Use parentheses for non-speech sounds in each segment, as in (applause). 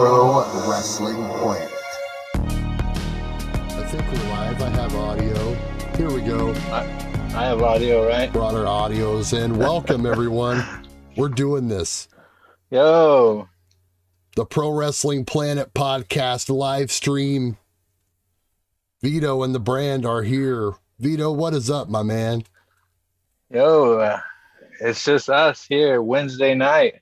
Pro Wrestling Planet. I think we're live. I have audio. Here we go. I have audio, right? Brought our audios in. Welcome, (laughs) everyone. We're doing this. Yo, The Pro Wrestling Planet podcast live stream. Vito and the brand are here. Vito, what is up, my man? yo, uh, it's just us here Wednesday night.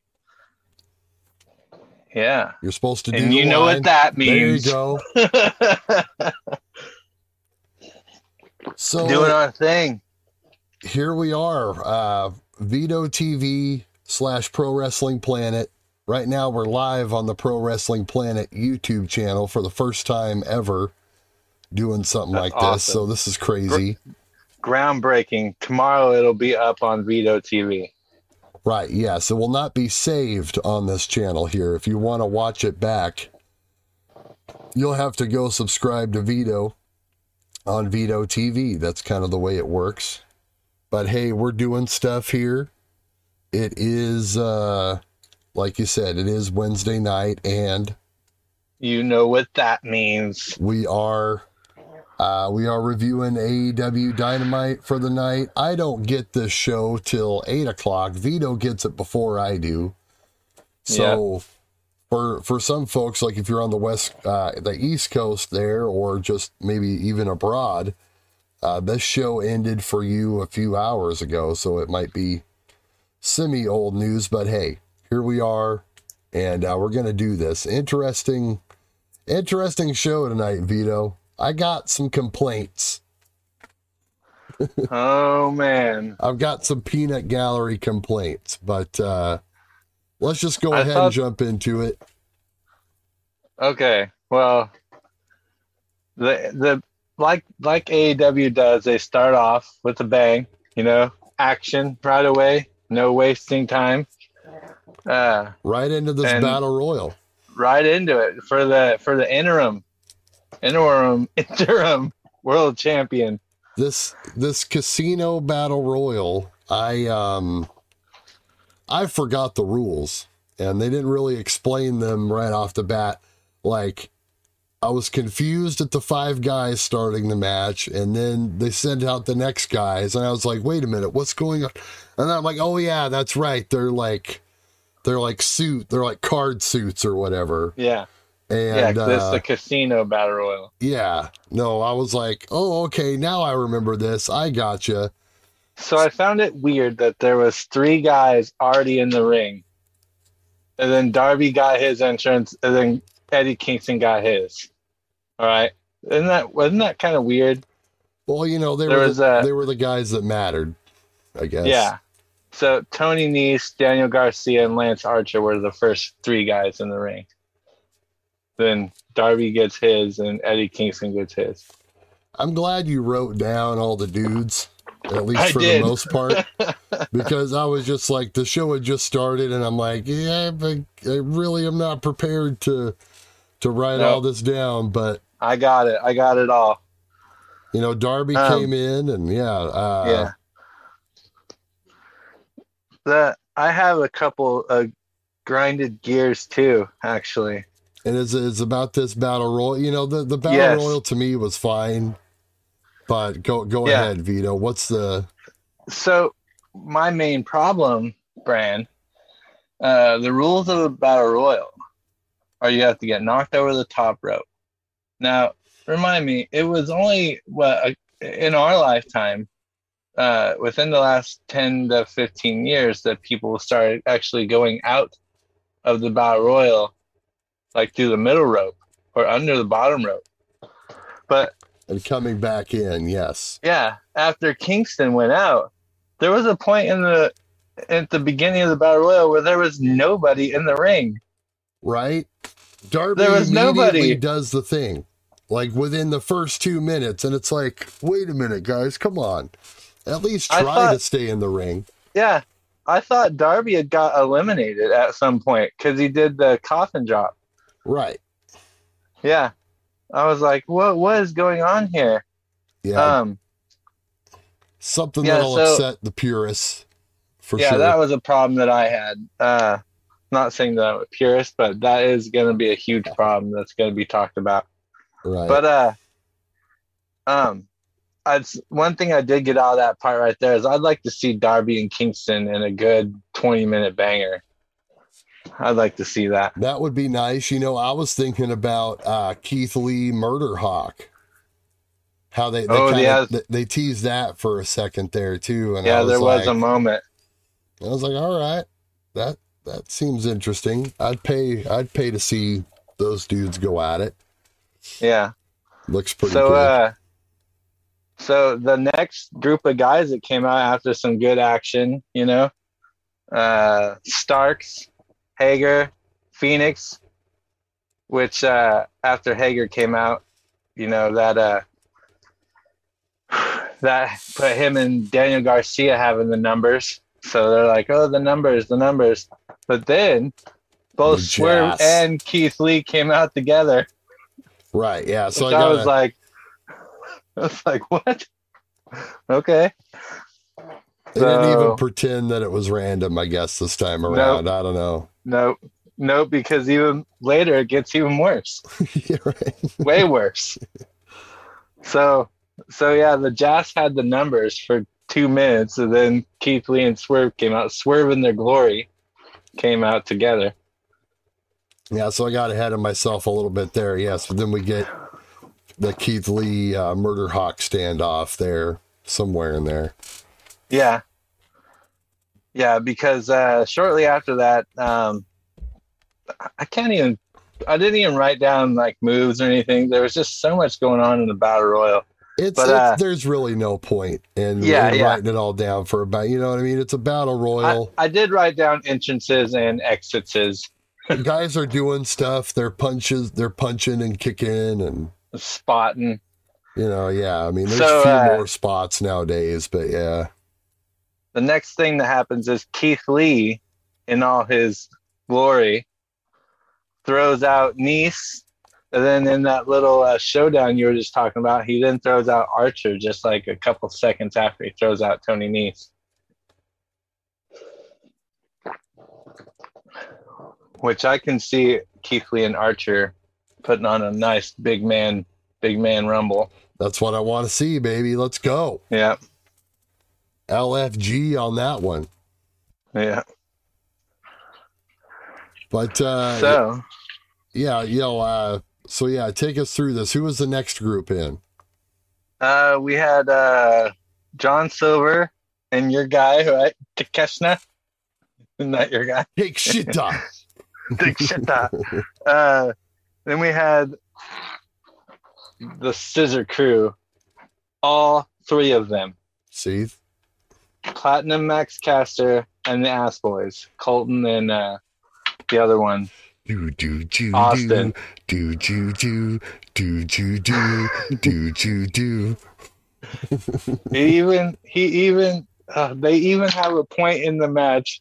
Yeah, You're supposed to do and you know line. what that means. There you go. (laughs) So Doing our thing. here we are, uh, Vito TV slash Pro Wrestling Planet. Right now, we're live on the Pro Wrestling Planet YouTube channel for the first time ever, doing something That's like this. So this is crazy, Groundbreaking. Tomorrow it'll be up on Vito TV. right? Yes, it will not be saved on this channel here. If you want to watch it back, you'll have to go subscribe to Vito on Vito TV. That's kind of the way it works. But hey, we're doing stuff here. It is, uh, like you said, it is Wednesday night, and You know what that means. we are uh, we are reviewing AEW Dynamite for the night. I don't get this show till eight o'clock. Vito gets it before I do. So for for some folks, like if you're on the west, uh, the East Coast there, or just maybe even abroad, uh, this show ended for you a few hours ago. So it might be semi old news, but hey, here we are, and uh, we're gonna do this interesting. Interesting show tonight, Vito. I got some complaints. Oh man. I've got some peanut gallery complaints, but uh, let's just go I ahead and jump into it. Okay. Well, the the like like AEW does, they start off with a bang, you know, action right away, no wasting time. Uh, Right into this battle royal. right into it for the for the interim interim (laughs) interim world champion. This this casino battle royal, I um I forgot the rules and they didn't really explain them right off the bat. Like I was confused at the five guys starting the match, and then they sent out the next guys, and I was like, "Wait a minute, what's going on?" And I'm like, "Oh yeah, that's right. They're like, they're like suit, they're like card suits or whatever." Yeah. And yeah, this uh, the casino battle royal. yeah, no, I was like, "Oh, okay, now I remember this. I gotcha." So I found it weird that there was three guys already in the ring. And then Darby got his entrance and then Eddie Kingston got his. All right. Isn't that wasn't that kind of weird? Well, you know, they There were the, a- they were the guys that mattered, I guess. Yeah. So Tony Nese, Daniel Garcia, and Lance Archer were the first three guys in the ring. Then Darby gets his and Eddie Kingston gets his. I'm glad you wrote down all the dudes, at least I for did. the most part, (laughs) because I was just like the show had just started, and I'm like, yeah, I really am not prepared to to write No. all this down. But I got it. I got it all. you know, Darby Um, came in, and yeah, uh, yeah. The I have a couple of grinded gears too, actually. And it's, it's about this battle royal. You know, the the battle Yes. royal to me was fine, but go go Yeah. ahead, Vito. What's the So my main problem, Bran, uh, the rules of the battle royal are you have to get knocked over the top rope. Now, remind me, it was only what in our lifetime, uh, within the last ten to fifteen years, that people started actually going out of the battle royal, like through the middle rope or under the bottom rope. But and coming back in? Yes. yeah, after Kingston went out, there was a point in the at the beginning of the battle royal where there was nobody in the ring. right? Darby There was immediately nobody. does the thing, like within the first two minutes, and it's like, wait a minute, guys, come on, at least try thought- to stay in the ring. Yeah, I thought Darby had got eliminated at some point because he did the coffin drop. Right? Yeah, I was like, what What is going on here? Yeah, Um, something yeah, that'll so- upset the purists for yeah, sure. that was a problem that I had. Uh, not saying that I'm a purist, but that is going to be a huge problem that's going to be talked about. right. But uh, um, I'd, one thing I did get out of that part right there is I'd like to see Darby and Kingston in a good 20 minute banger. I'd like to see that. that would be nice. You know, I was thinking about uh, Keith Lee Murder Hawk. How they they, Oh, kinda, yeah. they they teased that for a second there too, and I Yeah, was there was like, a moment. I was like, all right, that that seems interesting. I'd pay I'd pay to see those dudes go at it. Yeah. Looks pretty so good. uh so the next group of guys that came out after some good action you know uh starks hager phoenix which uh after hager came out you know that uh (sighs) that put him and daniel garcia having the numbers so they're like oh the numbers the numbers but then both The swerve and keith lee came out together right, yeah. So I I, was like, (laughs) I was like, what? Okay. They didn't even pretend that it was random, I guess, this time around. I don't know. No, no, because even later it gets even worse, (laughs) yeah, right. way worse. So, so yeah, the JAS had the numbers for two minutes, and then Keith Lee and Swerve came out. Swerve in their glory came out together. Yeah, so I got ahead of myself a little bit there. Yes, but then we get the Keith Lee uh, Murder Hawk standoff there, somewhere in there. Yeah. Yeah, because uh, shortly after that, um, I can't even, I didn't even write down like moves or anything. There was just so much going on in the Battle Royal. It's, But, it's uh, there's really no point in, Yeah, in yeah. writing it all down for about you know what I mean. It's a battle I, royal. I did write down entrances and exits. Guys are doing stuff. They're punches. They're punching and kicking and spotting. you know yeah. I mean, there's So, a few uh, more spots nowadays, but yeah. The next thing that happens is Keith Lee, in all his glory, throws out Nese. And then in that little uh, showdown you were just talking about, he then throws out Archer just like a couple seconds after he throws out Tony Nese. Which I can see Keith Lee and Archer putting on a nice big man, big man rumble. That's what I want to see, baby. Let's go. Yeah, LFG on that one. yeah. But uh, So yeah, you know, uh, so yeah, take us through this. Who was the next group in? Uh, we had uh, John Silver and your guy, right? Takeshna. Isn't that your guy? Take shit (laughs) up. Takeshita. uh, then we had the Scissor Crew. All three of them. See, Platinum Max Caster and the Ass Boys. Colten and uh, the other one. do do do Austin. do do do do do do do do do. He even he even uh, they even have a point in the match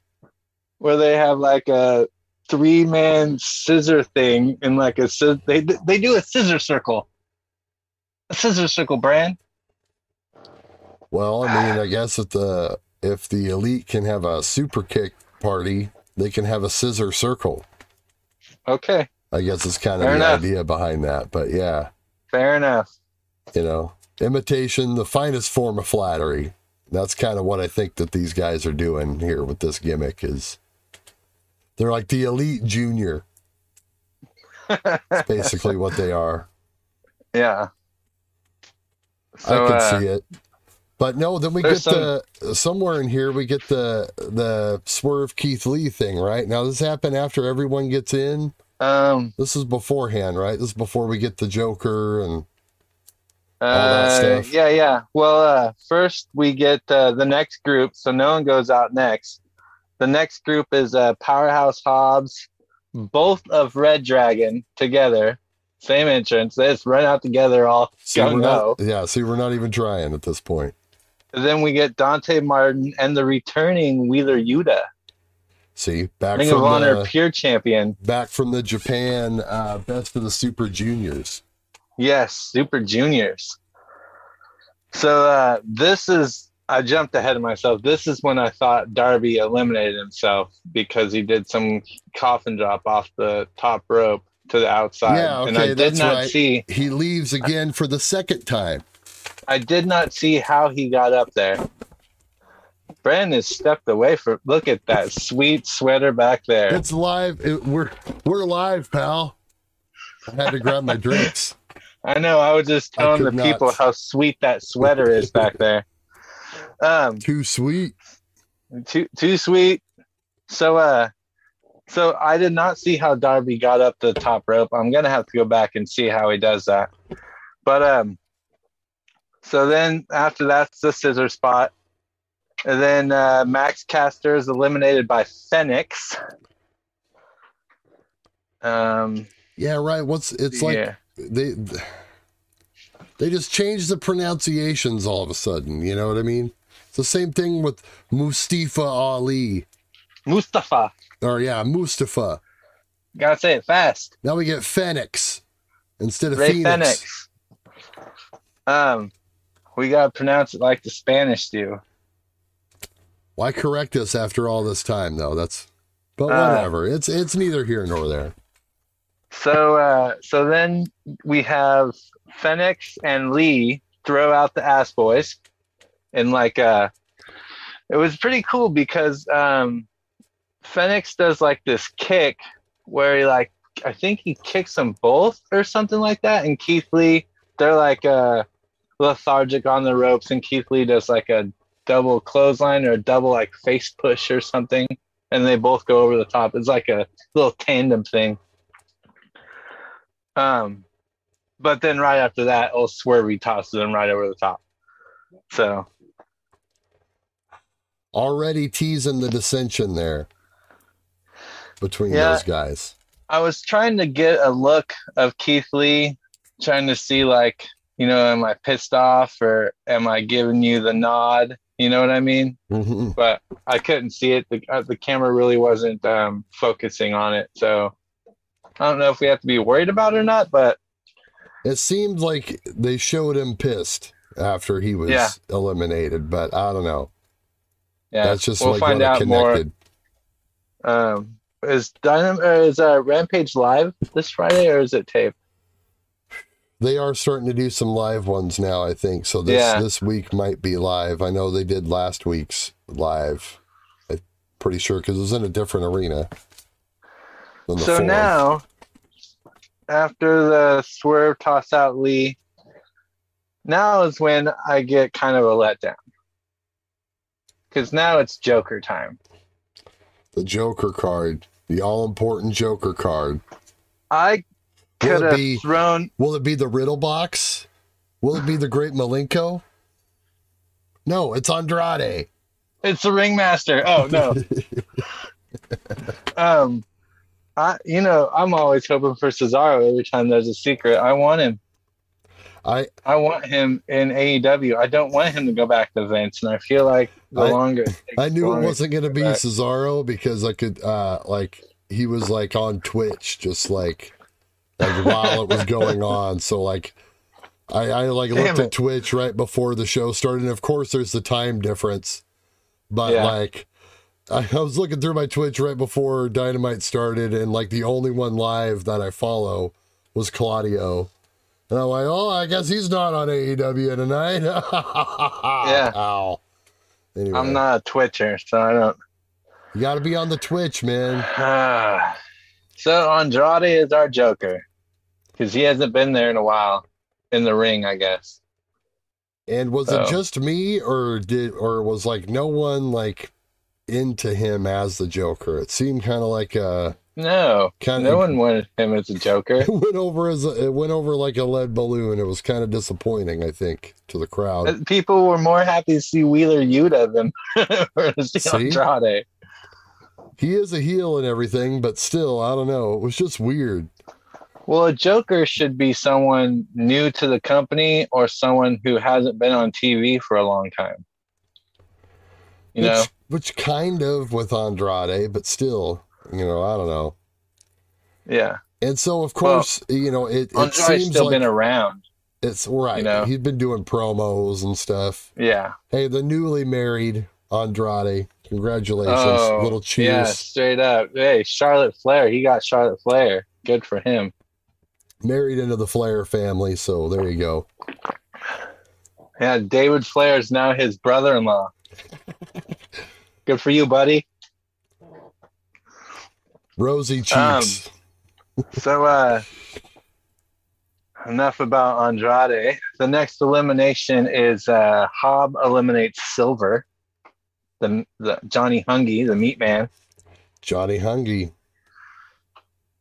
where they have like a three man scissor thing and like a they they do a scissor circle, a scissor circle brand. Well, I mean, I guess if the if the elite can have a super kick party, they can have a scissor circle. Okay, I guess it's kind of Fair the enough. idea behind that. But yeah, fair enough. you know, imitation, the finest form of flattery. That's kind of what I think that these guys are doing here with this gimmick is they're like the elite junior. That's basically (laughs) what they are. Yeah. So, I can uh, see it. But no, then we get there's the somewhere in here we get the the swerve Keith Lee thing, right? Now this happened after everyone gets in. Um, This is beforehand, right? This is before we get the Joker and that uh, stuff. yeah, yeah. Well, uh, first we get uh, the next group, so no one goes out next. The next group is uh, Powerhouse Hobbs, both of Red Dragon together, same entrance. They just run out together, all see, we're gung ho. not, yeah, see, we're not even trying at this point. Then we get Dante Martin and the returning Wheeler Yuta, See, back Ring from of Honor the Pure Champion. back from the Japan uh, Best of the Super Juniors. Yes, Super Juniors. So uh, this is I jumped ahead of myself. This is when I thought Darby eliminated himself because he did some coffin drop off the top rope to the outside. Yeah, and I okay, did that's not right. see He leaves again for the second time. I did not see how he got up there. Brandon stepped away from look at that sweet sweater back there. It's live. It- we're we're live, pal. I had to grab my drinks. (laughs) I know. I was just telling the not. people how sweet that sweater is back there. Um, Too sweet. too too sweet. So uh, so I did not see how Darby got up the top rope. I'm gonna have to go back and see how he does that. But um, so then after that's the scissor spot, and then uh, Max Caster is eliminated by Phoenix. Um, Yeah, right. What's it's like yeah. they they just changed the pronunciations all of a sudden. You know what I mean? It's the same thing with Mustafa Ali. Mustafa. Or yeah, Mustafa. Gotta say it fast. Now we get Phoenix instead of Ray Phoenix. Phoenix. Um, we gotta pronounce it like the Spanish do. Why correct us after all this time though? That's but Uh, whatever. it's it's neither here nor there. So, uh, so then we have Phoenix and Lee throw out the Ass Boys, and like, uh, it was pretty cool because um, Phoenix does like this kick where he like, I think he kicks them both or something like that, and Keith Lee, they're like uh, lethargic on the ropes, and Keith Lee does like a double clothesline or a double like face push or something, and they both go over the top. It's like a little tandem thing. Um, but then right after that, old Swervy tosses him right over the top. So Already teasing the dissension there between Yeah. those guys. I was trying to get a look of Keith Lee, trying to see like, you know, am I pissed off or am I giving you the nod? You know what I mean? hmm But I couldn't see it. The, uh, the camera really wasn't um, focusing on it. So I don't know if we have to be worried about it or not, but It seemed like they showed him pissed after he was Yeah. eliminated, but I don't know. yeah, That's just we'll like find out more. connected. Um, is Dynam- is uh, Rampage live this Friday or is it tape? They are starting to do some live ones now, I think. So this Yeah. this week might be live. I know they did last week's live. I'm pretty sure because it was in a different arena. So forum. now, after the swerve toss out Lee, now is when I get kind of a letdown. Because now it's Joker time. the Joker card, the all important Joker card. I Will could it be thrown. will it be the Riddle box? Will it be the Great Malenko? No, it's Andrade. It's the ringmaster. Oh no. (laughs) um, I you know I'm always hoping for Cesaro every time there's a secret. I want him. I I want him in AEW. I don't want him to go back to Vince, and I feel like the I- longer I knew it wasn't going to be Right. Cesaro because I could, uh, like, he was like on Twitch, just like, like while it was going on. So like, I, I like Damn looked it. at Twitch right before the show started, and of course there's the time difference, but Yeah. like, I, I was looking through my Twitch right before Dynamite started, and like the only one live that I follow was Claudio. And I'm like, oh, I guess he's not on AEW tonight. (laughs) yeah. Ow. Anyway. I'm not a Twitcher, so I don't. You got to be on the Twitch, man. (sighs) so Andrade is our Joker because he hasn't been there in a while in the ring, I guess. And was Oh. it just me, or did, or was like no one like into him as the Joker? It seemed kind of like uh No, kind no one wanted him as a Joker. (laughs) it went over as a, it went over like a lead balloon. It was kind of disappointing, I think, to the crowd. People were more happy to see Wheeler Yuta than (laughs) to see, See? Andrade. He is a heel and everything, but still, I don't know. It was just weird. Well, a Joker should be someone new to the company or someone who hasn't been on TV for a long time. You which, know, which kind of with Andrade, but still, you know, I don't know. yeah. And so, of course, you know, it, it Andrade's seems still like been around. It's right. You know? He's been doing promos and stuff. Yeah. Hey, the newly married Andrade. Congratulations. Oh, Little Yeah, straight up. Hey, Charlotte Flair. He got Charlotte Flair. Good for him. Married into the Flair family, so there you go. Yeah, David Flair is now his brother-in-law. Good for you, buddy. Rosy Um. So, uh, enough about Andrade. The next elimination is uh, Hobb eliminates Silver, the, the Johnny Hungee, the Meat Man. Johnny Hungee,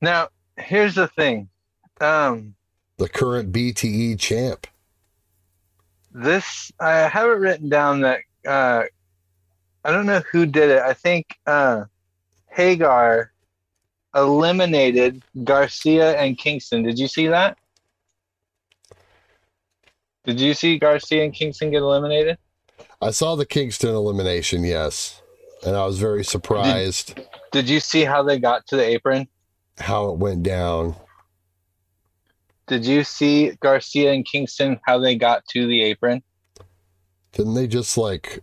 Now, here's the thing. Um, the current BTE champ. this I have it written down that uh, I don't know who did it. I think uh, Hager eliminated Garcia and Kingston. Did you see that? Did you see Garcia and Kingston get eliminated? I saw the Kingston elimination, yes. And I was very surprised Did you see how they got to the apron? how it went down. Did you see Garcia and Kingston how they got to the apron? Didn't they just like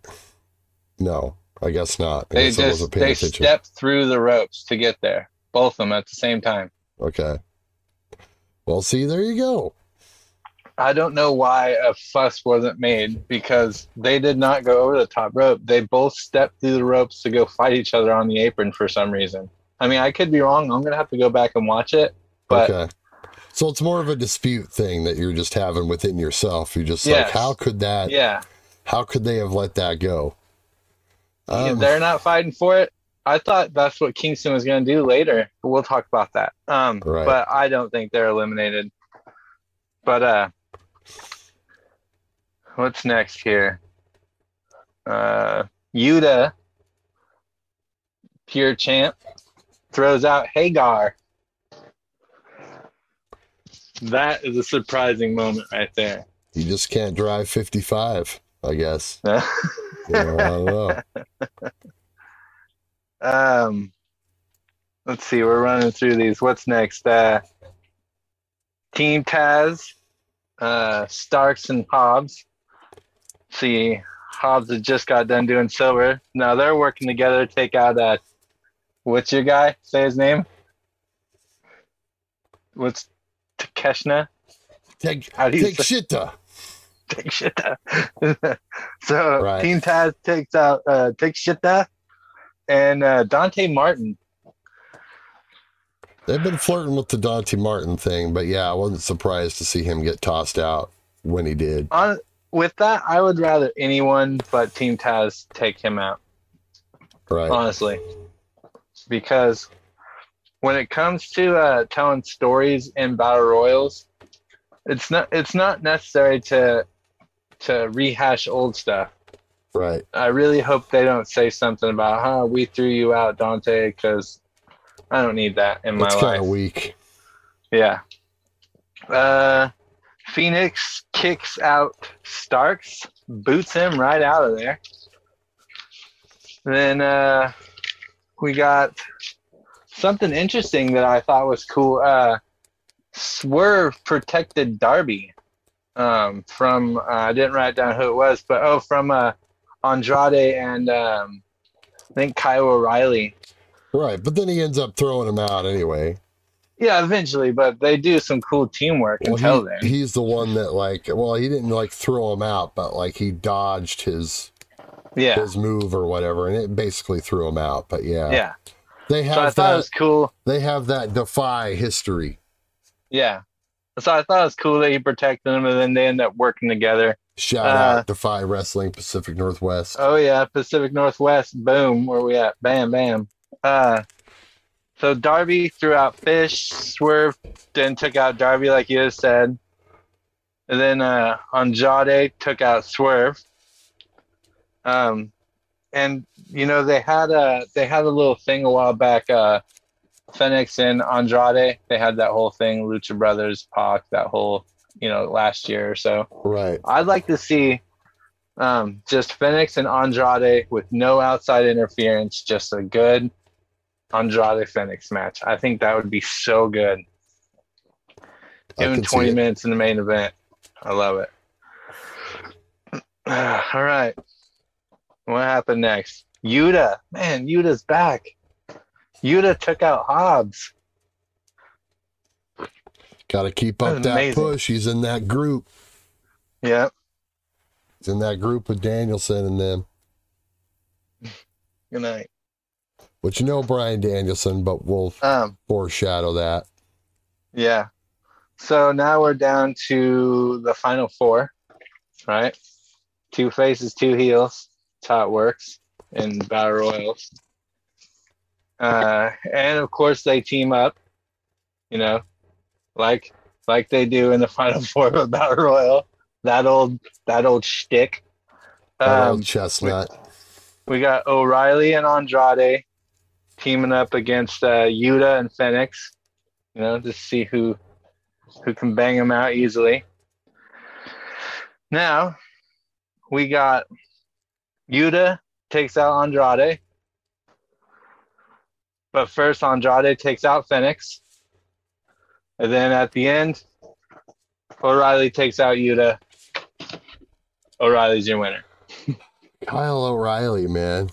no, I guess not. I They guess just they attention. stepped through the ropes to get there, both of them at the same time. Okay. Well, see, there you go. I don't know why a fuss wasn't made because they did not go over the top rope. They both stepped through the ropes to go fight each other on the apron for some reason. I mean, I could be wrong. I'm gonna have to go back and watch it. But okay. So it's more of a dispute thing that you're just having within yourself. You're just like, how could that? yeah, How could they have let that go? Um, they're not fighting for it. I thought that's what Kingston was gonna do later. We'll talk about that. Um, Right. but I don't think they're eliminated. But uh, what's next here? Uh, Yuta, pure champ, throws out Hager. That is a surprising moment right there. you just can't drive 55. I guess. (laughs) You know, I don't know. (laughs) um, let's see. We're running through these. What's next? Uh, Team Taz, uh, Starks and Hobbs. See, Hobbs has just got done doing silver. Now they're working together to take out uh, what's your guy? Say his name. What's Takeshna? Take How do you take say- shit. Take shit out. (laughs) so Right. Team Taz takes out uh takes shit and uh Dante Martin. They've been flirting with the Dante Martin thing, but yeah, I wasn't surprised to see him get tossed out when he did. On with that, I would rather anyone but Team Taz take him out, Right. honestly. Because when it comes to uh telling stories in battle royals, it's not it's not necessary to to rehash old stuff. Right. I really hope they don't say something about, huh, we threw you out, Dante, because I don't need that in my It's life. kind of weak. Yeah. Uh, Phoenix kicks out Starks, boots him right out of there. Then uh, we got something interesting that I thought was cool. Uh, Swerve protected Darby um, from, uh, I didn't write down who it was, but oh, from uh, Andrade and um, I think Kyle O'Reilly. Right. But then he ends up throwing him out anyway. Yeah, eventually, but they do some cool teamwork Well, until he- then. he's the one that like well, he didn't like throw him out, but like he dodged his Yeah, his move or whatever, and it basically threw him out. But yeah, yeah. They So I have thought that. it was cool. They have that defy history. Yeah. So I thought it was cool that he protected him, and then they end up working together. Shout Uh, out Defy Wrestling Pacific Northwest. Oh yeah, Pacific Northwest. Boom. Where we at? Bam, bam. Uh, so Darby threw out Fish. Swerve then took out Darby, like you just said. And then uh, Andrade took out Swerve. Um, and you know they had a they had a little thing a while back. Uh, Phoenix and Andrade. They had that whole thing. Lucha Brothers, Pac. That whole you know last year or so. right. I'd like to see um, just Phoenix and Andrade with no outside interference, just a good Andrade Phoenix match. I think that would be so good. I Give him can see 20 minutes in the main event. I love it. (sighs) All right. What happened next? Yuta. Man, Yuta's back. Yuta took out Hobbs. Got to keep up That's that push. He's in that group. Yep. He's in that group with Danielson and them. Good night. Which you know Bryan Danielson, but we'll Um, foreshadow that. yeah. So now we're down to the final four, right? Two faces, two heels. That's how it works in battle royals. Uh, and of course they team up, you know, like like they do in the (laughs) final four of battle royal. That old that old shtick. That Um, old chestnut. we got O'Reilly and Andrade teaming up against uh, Yuta and Phoenix. You know, to see who who can bang them out easily. Now we got Yuta takes out Andrade, but first Andrade takes out Phoenix, and then at the end, O'Reilly takes out Yuta. O'Reilly's your winner. (laughs) Kyle O'Reilly, man.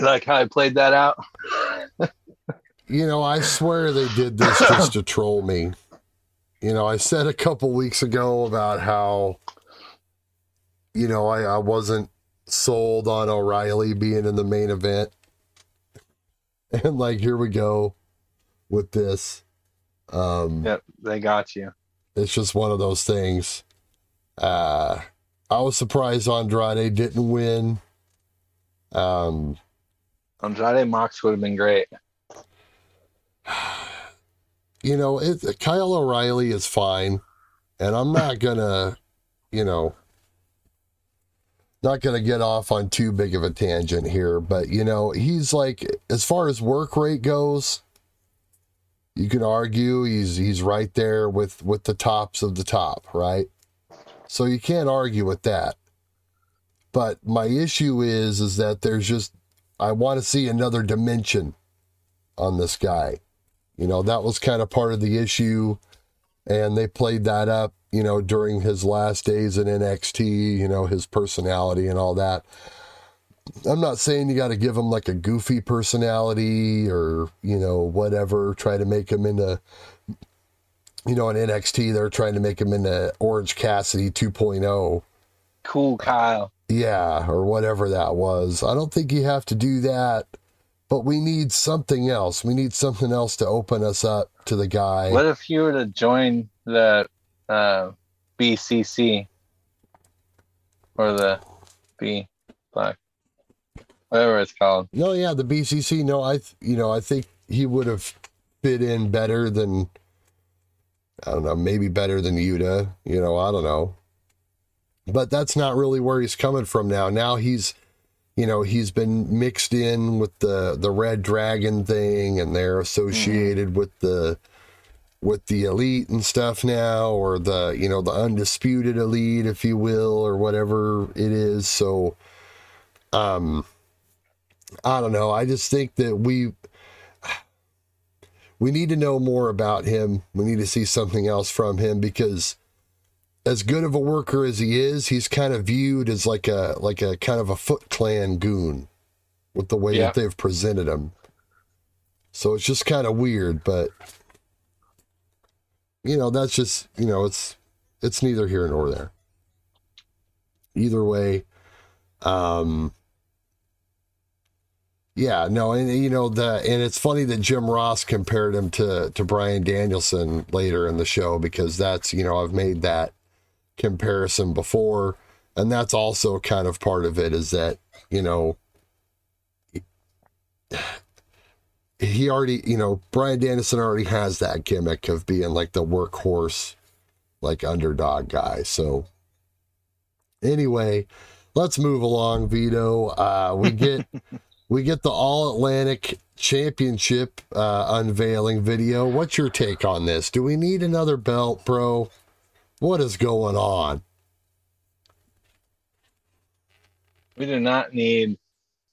Like how I played that out? (laughs) You know, I swear they did this just to troll me. You know, I said a couple weeks ago about how, you know, I, I wasn't sold on O'Reilly being in the main event. (laughs) And like, here we go with this. Um, Yep, they got you. It's just one of those things. Uh, I was surprised Andrade didn't win. Um, Andrade Mox would have been great. (sighs) you know, it, Kyle O'Reilly is fine, and I'm not gonna, you know, not gonna get off on too big of a tangent here, but you know, he's like, as far as work rate goes, you can argue he's he's right there with with the tops of the top, right? So you can't argue with that. But my issue is is that there's just I want to see another dimension on this guy. You know, that was kind of part of the issue. And they played that up, you know, during his last days in NXT, you know, his personality and all that. I'm not saying you got to give him like a goofy personality or, you know, whatever, try to make him into, you know, in NXT, they're trying to make him into Orange Cassidy 2.0 Cool, Kyle. yeah, or whatever that was. I don't think you have to do that, but we need something else. We need something else to open us up to the guy. What if you were to join the uh, BCC or the B Black, whatever it's called? No, yeah, the BCC. No, I, th- you know, I think he would have fit in better than, I don't know, maybe better than Yuta. You know, I don't know. But that's not really where he's coming from now. Now he's, you know, he's been mixed in with the the Red Dragon thing, and they're associated with the with the elite and stuff now, or the you know the undisputed elite, if you will, or whatever it is. So, um, I don't know. I just think that we we need to know more about him. We need to see something else from him because as good of a worker as he is, he's kind of viewed as like a like a kind of a Foot Clan goon with the way Yeah. that they've presented him. So it's just kind of weird, but you know, that's just, you know, it's it's neither here nor there. Either way, um yeah, no, and you know the and it's funny that Jim Ross compared him to to Bryan Danielson later in the show because that's you know I've made that comparison before, and that's also kind of part of it is that you know he already you know Bryan Danielson already has that gimmick of being like the workhorse, like underdog guy. So anyway, let's move along, Vito. Uh, we get. (laughs) We get the All Atlantic Championship uh, unveiling video. What's your take on this? Do we need another belt, bro? What is going on? We do not need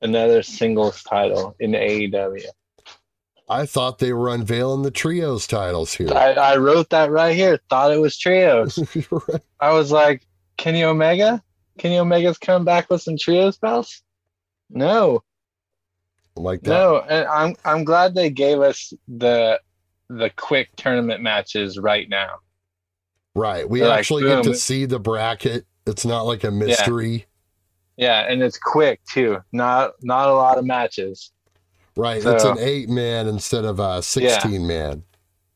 another singles title in AEW. I thought they were unveiling the trios titles here. I, I wrote that right here. Thought it was trios. (laughs) Right. I was like, Kenny Omega? Kenny Omega's coming back with some trios belts? No, like that. no. And I'm I'm glad they gave us the the quick tournament matches right now. Right. We They're like, actually get to see the bracket. It's not like a mystery. Yeah, and it's quick too. Not not a lot of matches. Right. it's an eight man instead of a 16 man.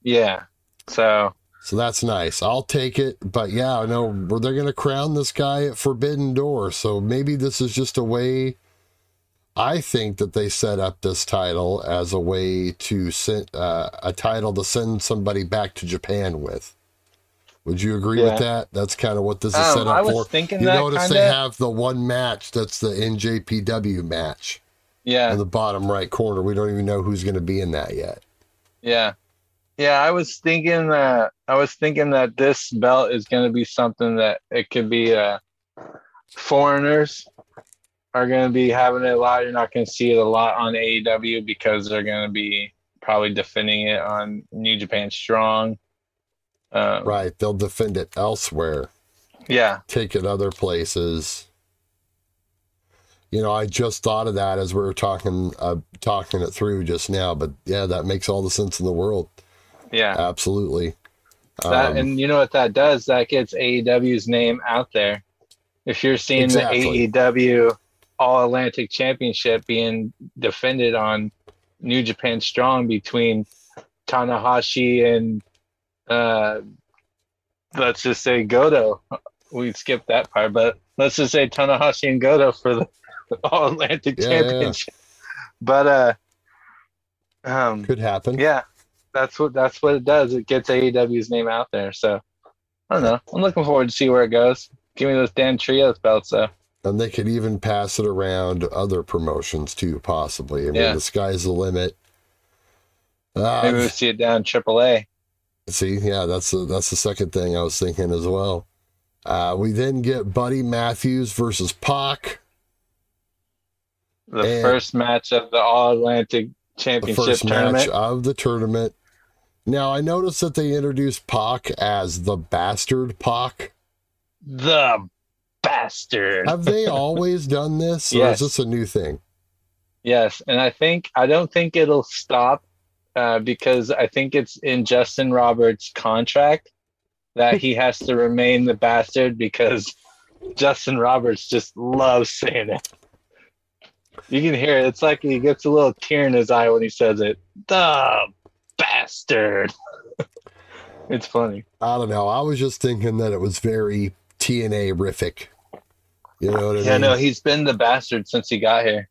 Yeah. So So that's nice. I'll take it. But yeah, I know they're going to crown this guy at Forbidden Door. So maybe this is just a way. I think that they set up this title as a way to send uh, a title to send somebody back to Japan with. Would you agree Yeah. with that? That's kind of what this is um, set up I was for. thinking You notice kind they have the one match that's the NJPW match Yeah. in the bottom right corner. We don't even know who's going to be in that yet. Yeah. Yeah, I was thinking that I was thinking that this belt is going to be something that it could be uh foreigners are going to be having it a lot. You're not going to see it a lot on AEW because they're going to be probably defending it on New Japan Strong. Um, Right. They'll defend it elsewhere. Yeah. take it other places. You know, I just thought of that as we were talking uh, talking it through just now, but yeah, that makes all the sense in the world. Yeah. Absolutely. That, Um, and you know what that does? That gets AEW's name out there. If you're seeing Exactly. the AEW All Atlantic Championship being defended on New Japan Strong between Tanahashi and uh, let's just say Goto. We skipped that part, but let's just say Tanahashi and Goto for the (laughs) All Atlantic Yeah, yeah, yeah. Championship. But uh, um, could happen. yeah, that's what that's what it does. It gets AEW's name out there. So I don't know. I'm looking forward to see where it goes. Give me those damn trios belts though. And they could even pass it around to other promotions too, possibly. I mean, Yeah. the sky's the limit. Uh, Maybe we see it down AAA. See, yeah, that's the, that's the second thing I was thinking as well. Uh, we then get Buddy Matthews versus Pac. The And- first match of the All Atlantic Championship the first tournament. match of the tournament. Now I noticed that they introduced Pac as the bastard Pac. The bastard. Have they (laughs) always done this, or Yes. is this a new thing? Yes, and I think I don't think it'll stop uh, because I think it's in Justin Roberts' contract that he (laughs) has to remain the bastard because Justin Roberts just loves saying it. You can hear it. It's like he gets a little tear in his eye when he says it. The bastard. (laughs) it's funny. I don't know. I was just thinking that it was very TNA rific. You know what I mean? Yeah, mean? no, he's been the bastard since he got here.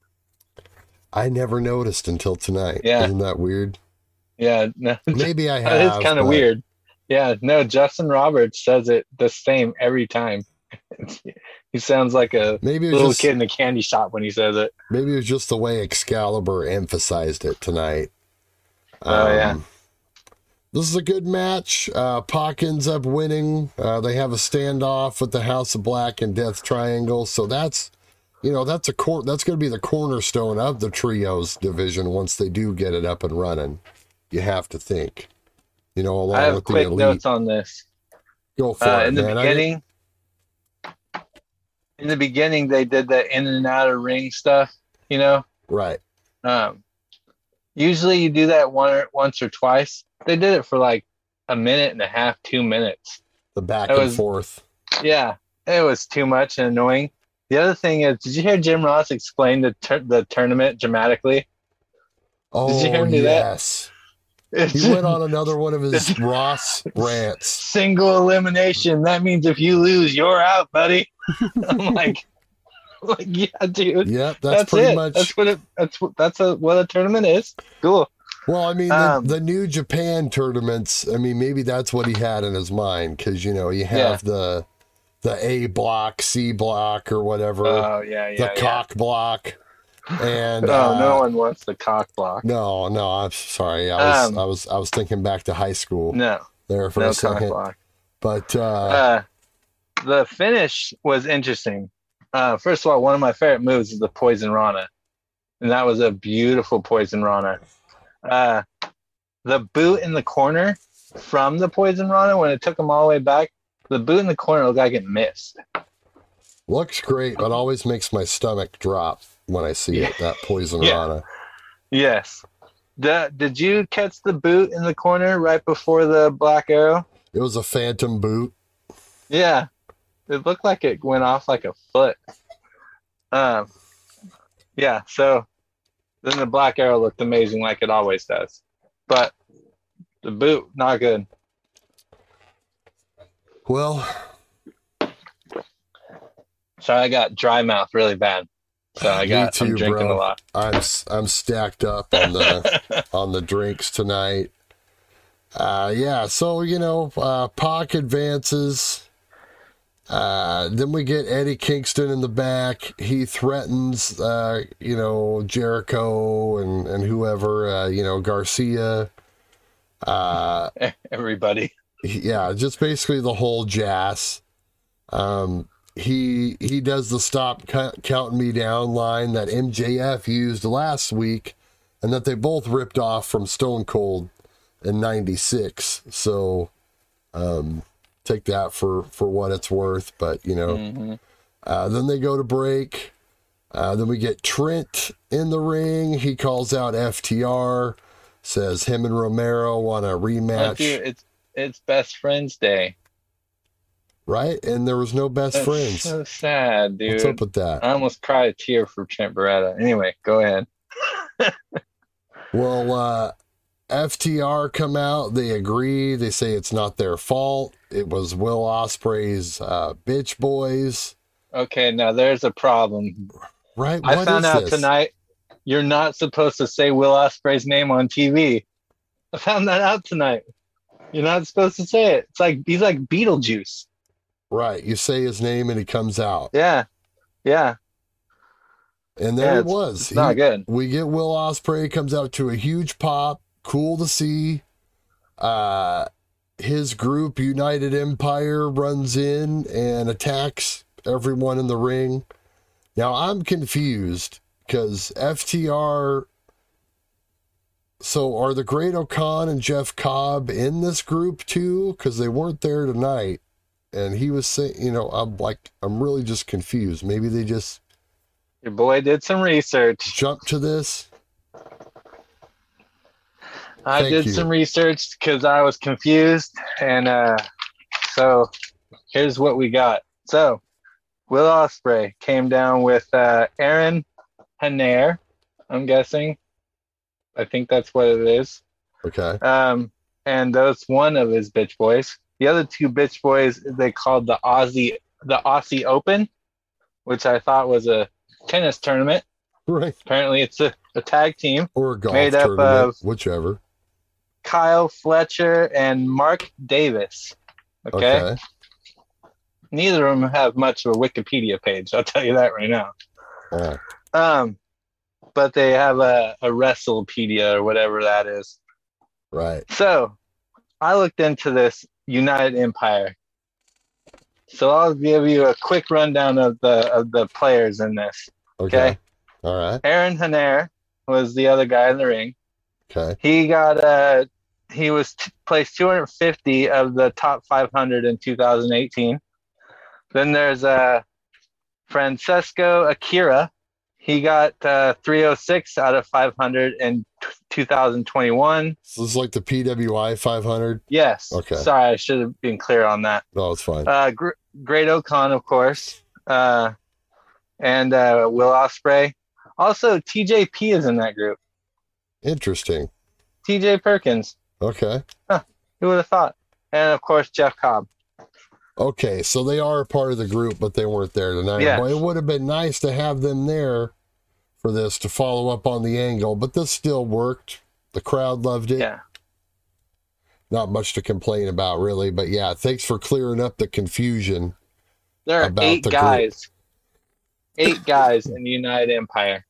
I never noticed until tonight. Yeah. Isn't that weird? Yeah, no, (laughs) Maybe I have. It's kind of but- weird. Yeah, no, Justin Roberts says it the same every time. He sounds like a Maybe little just kid in a candy shop when he says it. maybe it was just the way Excalibur emphasized it tonight. Oh, yeah. Um, This is a good match. Uh, Pac ends up winning. Uh, they have a standoff with the House of Black and Death Triangle. So that's, you know, that's a cor- that's going to be the cornerstone of the trios division once they do get it up and running. You have to think, you know, along I have with the quick elite. notes on this. Go for Uh, it, in the man. Beginning, in the beginning, they did the in and out of ring stuff. You know, right. um, usually you do that one or, once or twice. They did it for like a minute and a half, two minutes. The back That and was- forth. Yeah, it was too much and annoying. The other thing is, did you hear Jim Ross explain the tur- the tournament dramatically? Oh, did you hear him do that? yes. He went on another one of his (laughs) Ross rants. single elimination. That means if you lose, you're out, buddy. I'm (laughs) like, like yeah, dude. Yeah, that's, That's, pretty it. much. That's what it. That's what. That's a, what a tournament is. Cool. Well, I mean, the, Um, the New Japan tournaments. I mean, maybe that's what he had in his mind because you know you have the the A block, C block, or whatever, Oh yeah, the yeah. yeah. cock block, and (laughs) Oh, uh, no one wants the cock block. no, no, I'm sorry. I was, Um, I was, I was thinking back to high school No, there for no a cock second, block. but uh, Uh, the finish was interesting. Uh, first of all, one of my favorite moves is the poison rana, and that was a beautiful poison rana. Uh, the boot in the corner from the poison rana when it took him all the way back. The boot in the corner looked like it missed. Looks great, but always makes my stomach drop when I see it. That poison (laughs) Yeah. rana. Yes. The, did you catch the boot in the corner right before the black arrow? It was a phantom boot. Yeah. It looked like it went off like a foot. Um, yeah, so then the black arrow looked amazing like it always does. But the boot, not good. Well, So I got dry mouth really bad. So I got too, I'm drinking bro. a lot. I'm I'm stacked up on the (laughs) on the drinks tonight. Uh, yeah, so you know, uh, Pac advances. Uh, then we get Eddie Kingston in the back. He threatens, uh, you know, Jericho and and whoever, uh, you know, Garcia. Uh, (laughs) Everybody. yeah, just basically the whole JAS. Um, he he does the stop count, counting me down line that MJF used last week, and that they both ripped off from Stone Cold in '96. So, um, take that for for what it's worth. But you know, Mhm. uh, then they go to break. Uh, then we get Trent in the ring. He calls out FTR, says him and Romero want a rematch. Dude, it's it's best friends day. right? And there was no best That's friends. so sad, dude. What's up with that? I almost cried a tear for Trent Beretta. Anyway, go ahead. (laughs) Well, uh, FTR come out. They agree. They say it's not their fault. It was Will Ospreay's uh, bitch boys. Okay, now there's a problem. Right? I What found out this? tonight you're not supposed to say Will Ospreay's name on TV. I found that out tonight. You're not supposed to say it. It's like he's like Beetlejuice. Right. You say his name and he comes out. Yeah, yeah. And there yeah, it was. It's He- not good. we get Will Ospreay comes out to a huge pop. Cool to see. Uh, his group, United Empire, runs in and attacks everyone in the ring. Now I'm confused because FTR. So are the Great-O-Khan and Jeff Cobb in this group too? Because they weren't there tonight, and he was saying, you know, I'm like, I'm really just confused. Maybe they just Your boy did some research. Jump to this. I Thank did you. some research because I was confused, and uh, so here's what we got. So Will Ospreay came down with uh, Aaron Henare. I'm guessing. I think that's what it is. Okay. Um, and that's one of his bitch boys. The other two bitch boys they called the Aussie the Aussie Open, which I thought was a tennis tournament. Right. Apparently, it's a, a tag team. Or a golf Made up tournament, of- whichever. Kyle Fletcher and Mark Davis. Okay? Okay. Neither of them have much of a Wikipedia page. I'll tell you that right now. Um, but they have a, a Wrestlepedia or whatever that is. right. So I looked into this United Empire. So I'll give you a quick rundown of the of the players in this. Okay. Okay. All right. Aaron Henare was the other guy in the ring. Okay. He got uh he was t- placed 250 of the top 500 in 2018. Then there's uh Francesco Akira. He got uh, 306 out of 500 in t- 2021. So this is like the PWI 500. Yes. Okay. Sorry, I should have been clear on that. No, it's fine. Uh, Gr- Great-O-Khan, of course, uh, and uh, Will Ospreay. Also, TJP is in that group. Interesting. TJ Perkins. Okay. Who would have thought? And of course, Jeff Cobb. Okay. So they are a part of the group, but they weren't there tonight. Yeah. Boy, it would have been nice to have them there for this to follow up on the angle, but this still worked. The crowd loved it. Yeah. Not much to complain about, really. But yeah, thanks for clearing up the confusion. There are About eight the group. guys. Eight guys in the United Empire.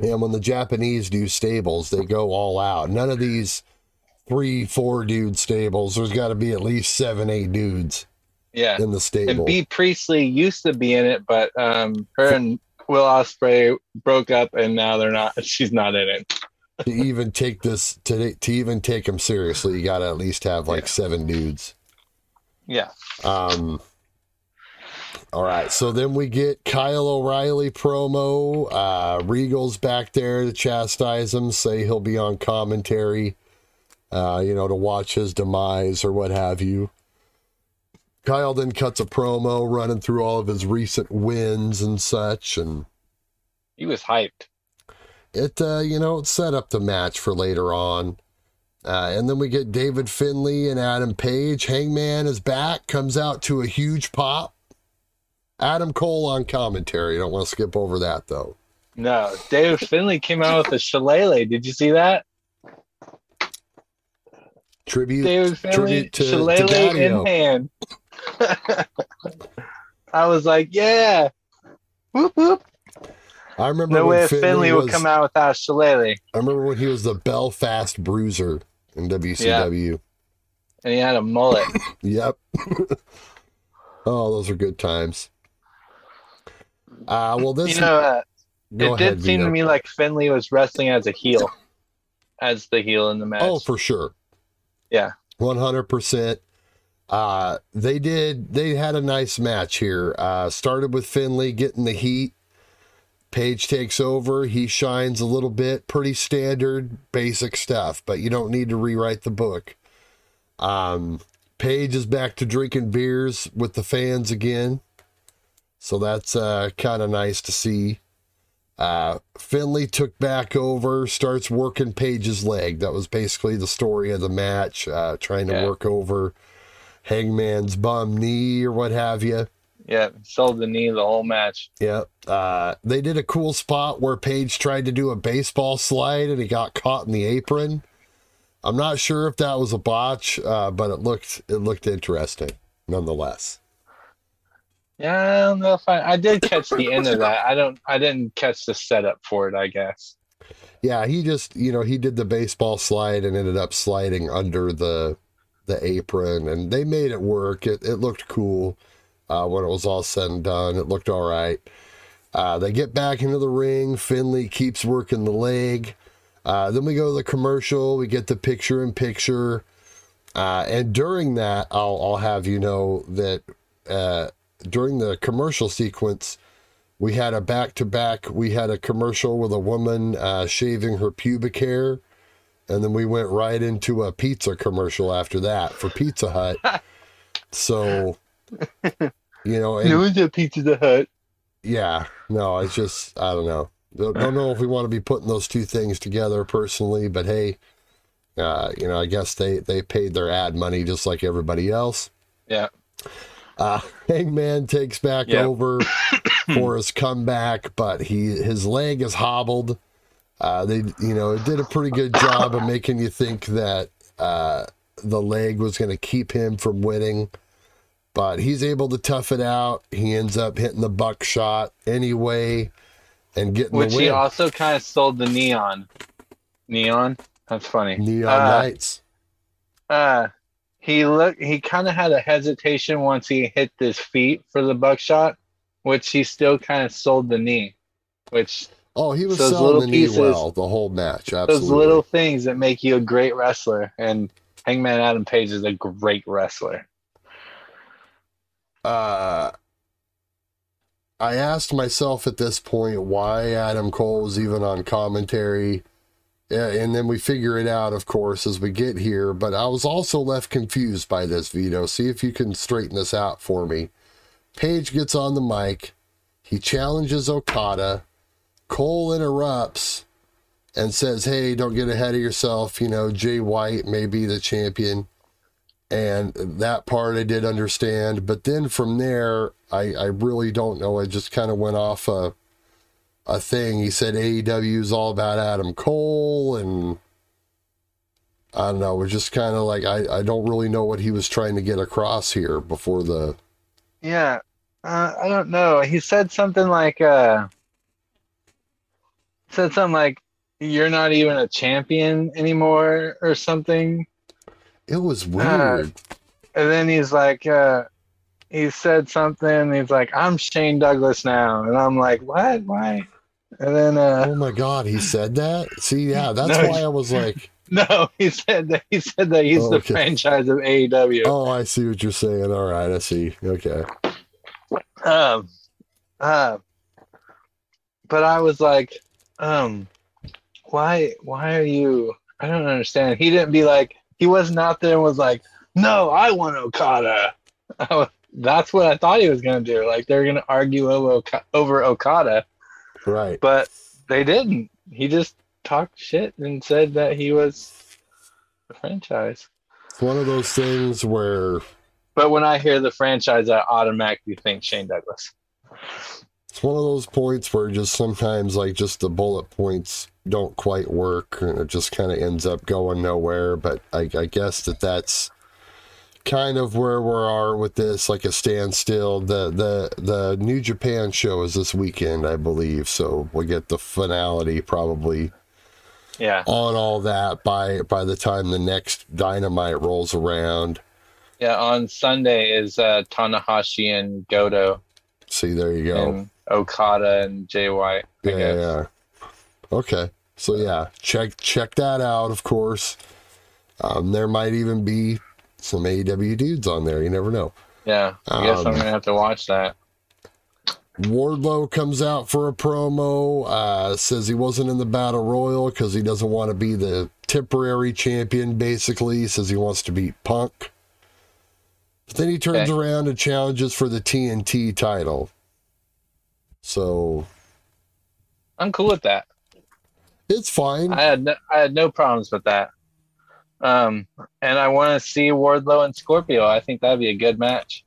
And when the Japanese do stables, they go all out. None of these three, four dude stables. There's got to be at least seven, eight dudes Yeah. in the stable. And. Bea Priestley used to be in it, but um, her and Will Ospreay broke up, and now they're not. (laughs) She's not in it. to even take this to to even take him seriously, you got to at least have like Yeah. seven dudes. Yeah. Um. All right, so then we get Kyle O'Reilly promo. Uh, Regal's back there to chastise him, say he'll be on commentary, uh, you know, to watch his demise or what have you. Kyle then cuts a promo running through all of his recent wins and such, and He was hyped. it uh, you know it set up the match for later on uh, and then we get david finlay and adam page hangman is back comes out to a huge pop adam cole on commentary I don't want to skip over that though No, David Finlay came out with a shillelagh. Did you see that? tribute David Finlay, tribute to, to shillelagh Daddy-O. in hand. (laughs) I was like, yeah. Whoop, whoop. i remember No when way finlay, Finlay, was, would come out without a shillelagh. i remember when he was the belfast bruiser in wcw And he had a mullet. (laughs) Yep. (laughs) oh, those are good times. Uh, well, this you know, uh, it ahead, did seem Vito. to me like Finlay was wrestling as a heel. (laughs) As the heel in the match. Oh, for sure. Yeah. One hundred percent. Uh they did they had a nice match here. Uh started with Finlay getting the heat. Page takes over, he shines a little bit, pretty standard basic stuff, but you don't need to rewrite the book. Um Page is back to drinking beers with the fans again. So that's uh kind of nice to see. Uh, Finlay took back over, starts working Page's leg. That was basically the story of the match, uh, trying to Yeah. work over Hangman's bum knee or what have you. Yeah, sold the knee the whole match. Yep. Uh, they did a cool spot where Page tried to do a baseball slide and he got caught in the apron. I'm not sure if that was a botch, uh, but it looked it looked interesting nonetheless. Yeah, I don't know if I I did catch the end of that. I don't I didn't catch the setup for it, I guess. Yeah, he just you know he did the baseball slide and ended up sliding under the the apron, and they made it work. It it looked cool uh, when it was all said and done. It looked all right. Uh, they get back into the ring. Finlay keeps working the leg. Uh, then we go to the commercial. We get the picture in picture, uh, and during that, I'll I'll have you know that uh, during the commercial sequence we had a back to back. We had a commercial with a woman uh, shaving her pubic hair, and then we went right into a pizza commercial after that for Pizza Hut. (laughs) so, you know, and- was a Pizza Hut. yeah, no, it's just I don't know. Don't, don't know if we want to be putting those two things together personally, but hey, uh, you know, I guess they they paid their ad money just like everybody else. Yeah. Uh, Hangman takes back Yep. over (coughs) for his comeback, but he his leg is hobbled. Uh, they, you know, it did a pretty good job of making you think that uh, the leg was going to keep him from winning, but he's able to tough it out. He ends up hitting the buckshot anyway and getting Which he also kind of sold the neon. Neon? That's funny. Neon Uh, Knights. Uh he looked he kind of had a hesitation once he hit his feet for the buckshot, which he still kind of sold the knee. Which Oh, he was those selling little the knee pieces- well the whole match. Absolutely. those little things that make you a great wrestler. And Hangman Adam Page is a great wrestler. uh, I asked myself at this point why Adam Cole was even on commentary. Yeah, and then we figure it out, of course, as we get here. But I was also left confused by this, Vito. See if you can straighten this out for me. Page gets on the mic. He challenges Okada. Cole interrupts and says, Hey, don't get ahead of yourself. You know, Jay White may be the champion. And that part I did understand. But then from there, I, I really don't know. I just kind of went off a, a thing. He said AEW is all about Adam Cole. And I don't know. It was just kind of like, I, I don't really know what he was trying to get across here before the. Yeah. Uh, I don't know. He said something like uh said something like you're not even a champion anymore or something. It was weird. And then he's like uh he said something he's like I'm Shane Douglas now and I'm like what why And then uh Oh my God, he said that. See, yeah, (laughs) that's No, why I was like, (laughs) no, he said that he said that he's Oh, the franchise of AEW. oh, I see what you're saying. All right, I see. Okay. Um, uh, but I was like, um, why, why are you? I don't understand. He didn't be like, he wasn't out there and was like, no, I want Okada. (laughs) I was, that's what I thought he was gonna do. Like they're gonna argue over over Okada, Right. but they didn't. He just talked shit and said that he was the franchise. It's one of those things where But when I hear the franchise, I automatically think Shane Douglas. it's one of those points where just sometimes like just the bullet points don't quite work and it just kind of ends up going nowhere. But I, I guess that that's kind of where we are with this, like a standstill. The the the New Japan show is this weekend, I believe. So we'll get the finality probably Yeah, on all that by by the time the next Dynamite rolls around. yeah. On Sunday is uh, Tanahashi and Goto. See, there you go. and Okada and Jay White. Yeah, yeah. Okay. So yeah, check check that out. Of course, um, there might even be some AEW dudes on there. You never know. Yeah, I guess Um, I'm gonna have to watch that. Wardlow comes out for a promo. Uh, says he wasn't in the battle royal because he doesn't want to be the temporary champion. Basically, he says he wants to beat Punk. But then he turns Okay. around and challenges for the TNT title. So I'm cool with that. it's fine. I had no, I had no problems with that. Um, and I want to see Wardlow and Scorpio. I think that'd be a good match.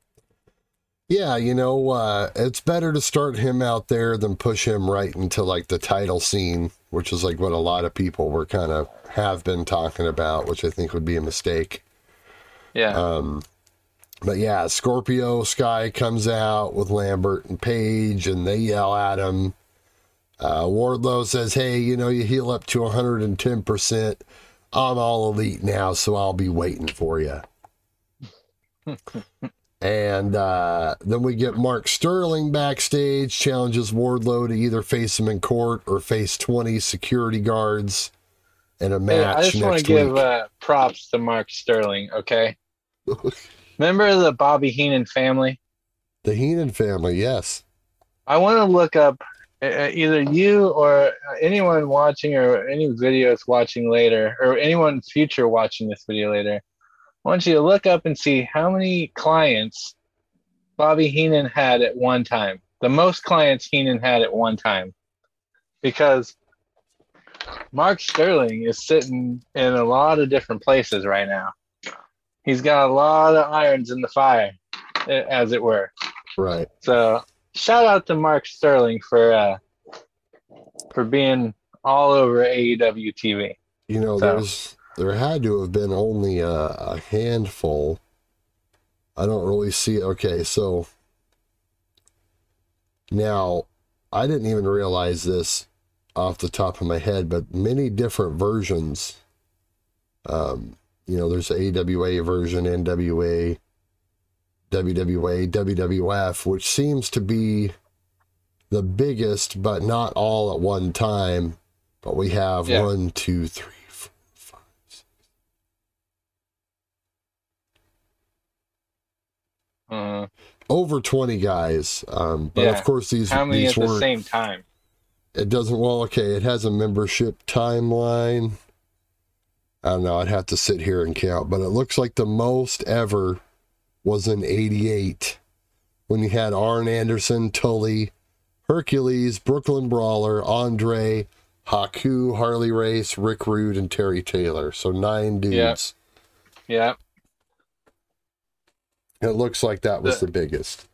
Yeah, you know, uh, it's better to start him out there than push him right into like the title scene, which is like what a lot of people were kind of have been talking about, which I think would be a mistake. Yeah, Um, but yeah, Scorpio Sky comes out with Lambert and Page, and they yell at him. Uh, Wardlow says, "Hey, you know, you heal up to 110 percent. I'm all elite now, so I'll be waiting for you." (laughs) and uh, then we get Mark Sterling backstage, challenges Wardlow to either face him in court or face 20 security guards in a Hey, match I just want to give uh, props to Mark Sterling. Okay, remember the Bobby Heenan family? (laughs) the Heenan family, yes. I want to look up Uh, uh, either you or uh, anyone watching or any videos watching later or anyone future watching this video later. I want you to look up and see how many clients Bobby Heenan had at one time. The most clients Heenan had at one time. Because Mark Sterling is sitting in a lot of different places right now. He's got a lot of irons in the fire, as it were. Right. So shout out to Mark Sterling for uh, for being all over AEW TV. You know, So- there's there had to have been only a, a handful. I don't really see. Okay, so now I didn't even realize this off the top of my head, but many different versions. Um, you know, there's AWA version, NWA, WWA, WWF, which seems to be the biggest, but not all at one time. But we have Yeah. one, two, three, four, five, six. Uh, over 20 guys. Um, but Yeah. of course, these, how many these at the same time? it doesn't, well, okay, it has a membership timeline. I don't know, I'd have to sit here and count, but it looks like the most ever was in 88 when you had Arn Anderson, Tully, Hercules, Brooklyn Brawler, Andre, Haku, Harley Race, Rick Rude, and Terry Taylor. So nine dudes. Yeah. Yeah. It looks like that was The- the biggest.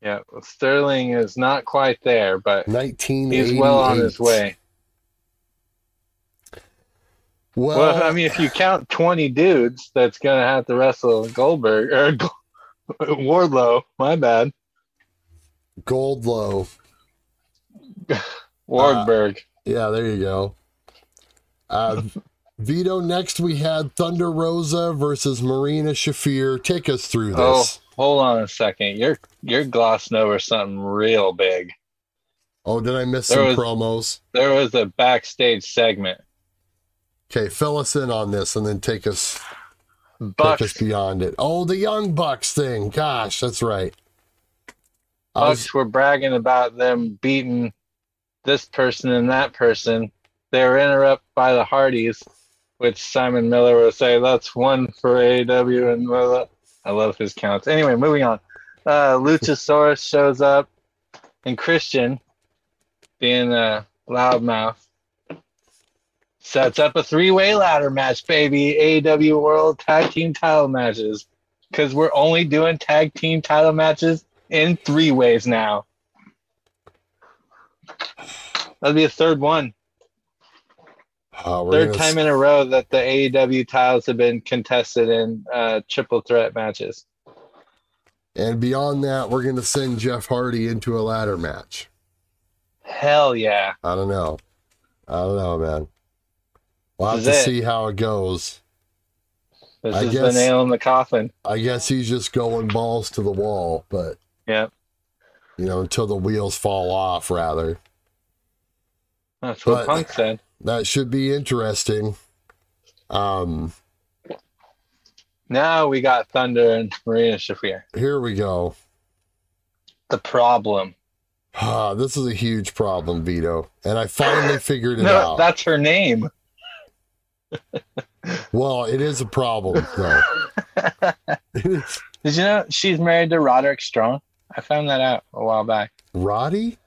Yeah. Well, Sterling is not quite there, but 1988. he's well on his way. Well, Well, I mean, if you count 20 dudes, that's going to have to wrestle Goldberg or (laughs) Wardlow. My bad. Goldlow. (laughs) Wardberg. Yeah, there you go. Uh, (laughs) Vito, next we had Thunder Rosa versus Marina Shafir. Take us through this. oh, hold on a second. You're you're glossing over something real big. Oh, did I miss There some was- promos? There was a backstage segment. Okay, fill us in on this and then take us take us beyond it. Oh, the Young Bucks thing. Gosh, that's right. I was, Bucks were bragging about them beating this person and that person. They were interrupted by the Hardys, which Simon Miller would say, that's one for AEW. And blah. I love his counts. Anyway, moving on. Uh, Luchasaurus shows up, and Christian, being a loudmouth, sets up a three-way ladder match, baby. AEW World Tag Team Title matches, because we're only doing tag team title matches in three ways now. That'll be a third one, uh, third time in a row that the AEW titles have been contested in uh, triple threat matches. And beyond that, we're going to send Jeff Hardy into a ladder match. Hell yeah! I don't know. I don't know, man. We'll have to it. see how it goes. This I is guess- the nail in the coffin. I guess he's just going balls to the wall, but Yeah, you know, until the wheels fall off, rather. that's what But- Punk said. That should be interesting. Um, Now we got Thunder and Marina Shafir. here we go. The problem. Ah, (sighs) this is a huge problem, Vito, and I finally figured it No, out. that's her name. (laughs) well, it is a problem, though. (laughs) Did you know she's married to Roderick Strong? I found that out a while back. Roddy?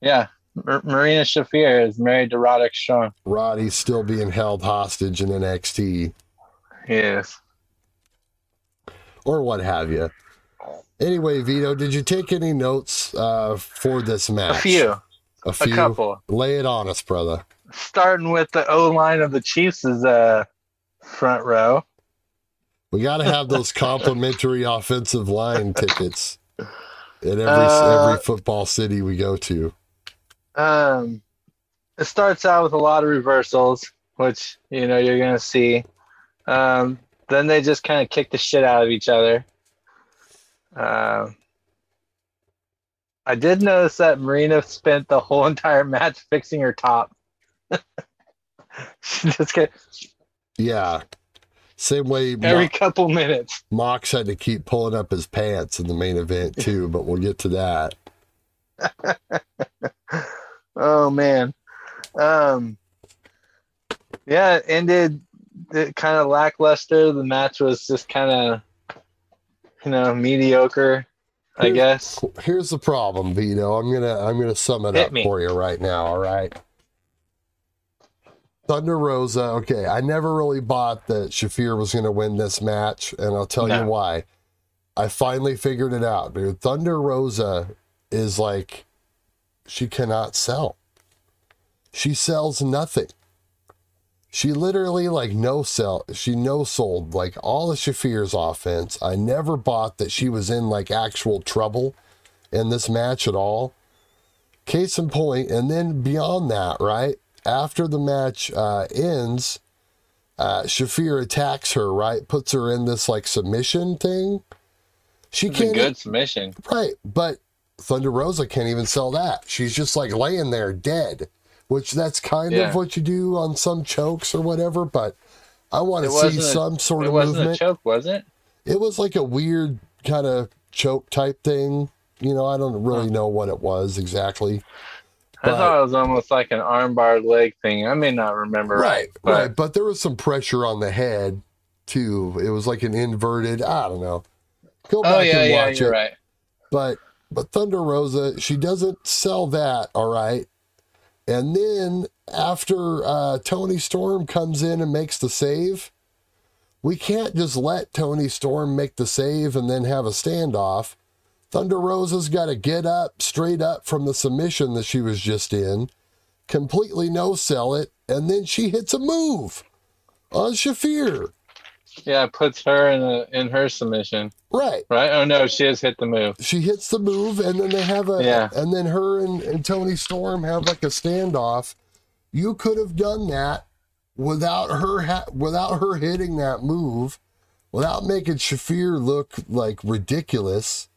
Yeah, Mar- Marina Shafir is married to Roderick Strong. Roddy's still being held hostage in NXT Yes. or what have you. Anyway, Vito, did you take any notes uh, for this match? A few, A a few. couple. Lay it on us, brother. Starting with the O line of the Chiefs' is uh, front row. We got to have those (laughs) complimentary offensive line tickets in every Uh, every football city we go to. Um, it starts out with a lot of reversals, which you know you're gonna see. Um, then they just kind of kick the shit out of each other. Um, I did notice that Marina spent the whole (laughs) entire match fixing her top. Just get Yeah. Same way every Mo- couple minutes. Mox had to keep pulling up his pants in the main event (laughs) too, but we'll get to that. (laughs) Oh man. Um yeah, it ended it kind of lackluster. The match was just kind of you know, mediocre, I Here's- guess. Here's the problem, Vito. I'm gonna I'm gonna sum it Hit up me. for you right now. All right. Thunder Rosa. Okay, I never really bought that Shafir was gonna win this match, and I'll tell you why. I finally figured it out, dude. Thunder Rosa is like she cannot sell. She sells nothing. She literally like no sell. She no sold like all of Shafir's offense. I never bought that she was in like actual trouble in this match at all. Case in point, and then beyond that, right after the match uh, ends, uh, Shafir attacks her. Right, puts her in this like submission thing. She It's can't good submission. Right, but Thunder Rosa can't even sell that. She's just like laying there dead, which that's kind Yeah. of what you do on some chokes or whatever. But I want to see some sort of wasn't movement. a choke, was it? It was like a weird kind of choke type thing. You know, I don't really know what it was exactly. I But- thought it was almost like an armbar leg thing. I may not remember right, but right. But there was some pressure on the head too. It was like an inverted. I don't know. Go back oh yeah, and watch you're it. right. But but Thunder Rosa, she doesn't sell that, all right. And then after uh, Toni Storm comes in and makes the save, we can't just let Toni Storm make the save and then have a standoff. Thunder Rosa's got to get up straight up from the submission that she was just in, completely no sell it, and then she hits a move on Shafir. Yeah, it puts her in a in her submission. Right. Right? Oh no, she has hit the move. she hits the move and then they have a Yeah. and then her and, and toni storm have like a standoff you could have done that without her ha- without her hitting that move without making shafir look like ridiculous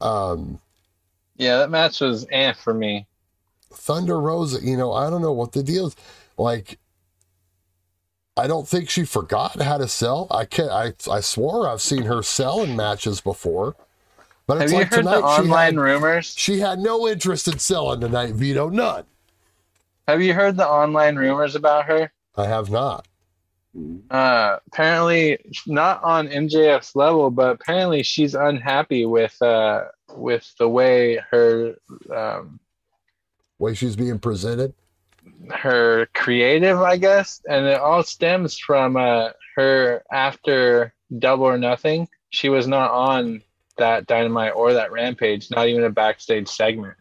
um Yeah, that match was eh for me. Thunder Rosa, you know, I don't know what the deal is. Like, I don't think she forgot how to sell. I can't. I I swore I've seen her sell in matches before. But Have it's you like heard tonight the she online had, rumors? she had no interest in selling tonight, Vito. None. Have you heard the online rumors about her? I have not. Uh, apparently, not on MJF's level, but apparently she's unhappy with uh with the way her um Way she's being presented. her creative, I guess, and it all stems from uh her after Double or Nothing. She was not on that Dynamite or that Rampage, not even a backstage segment.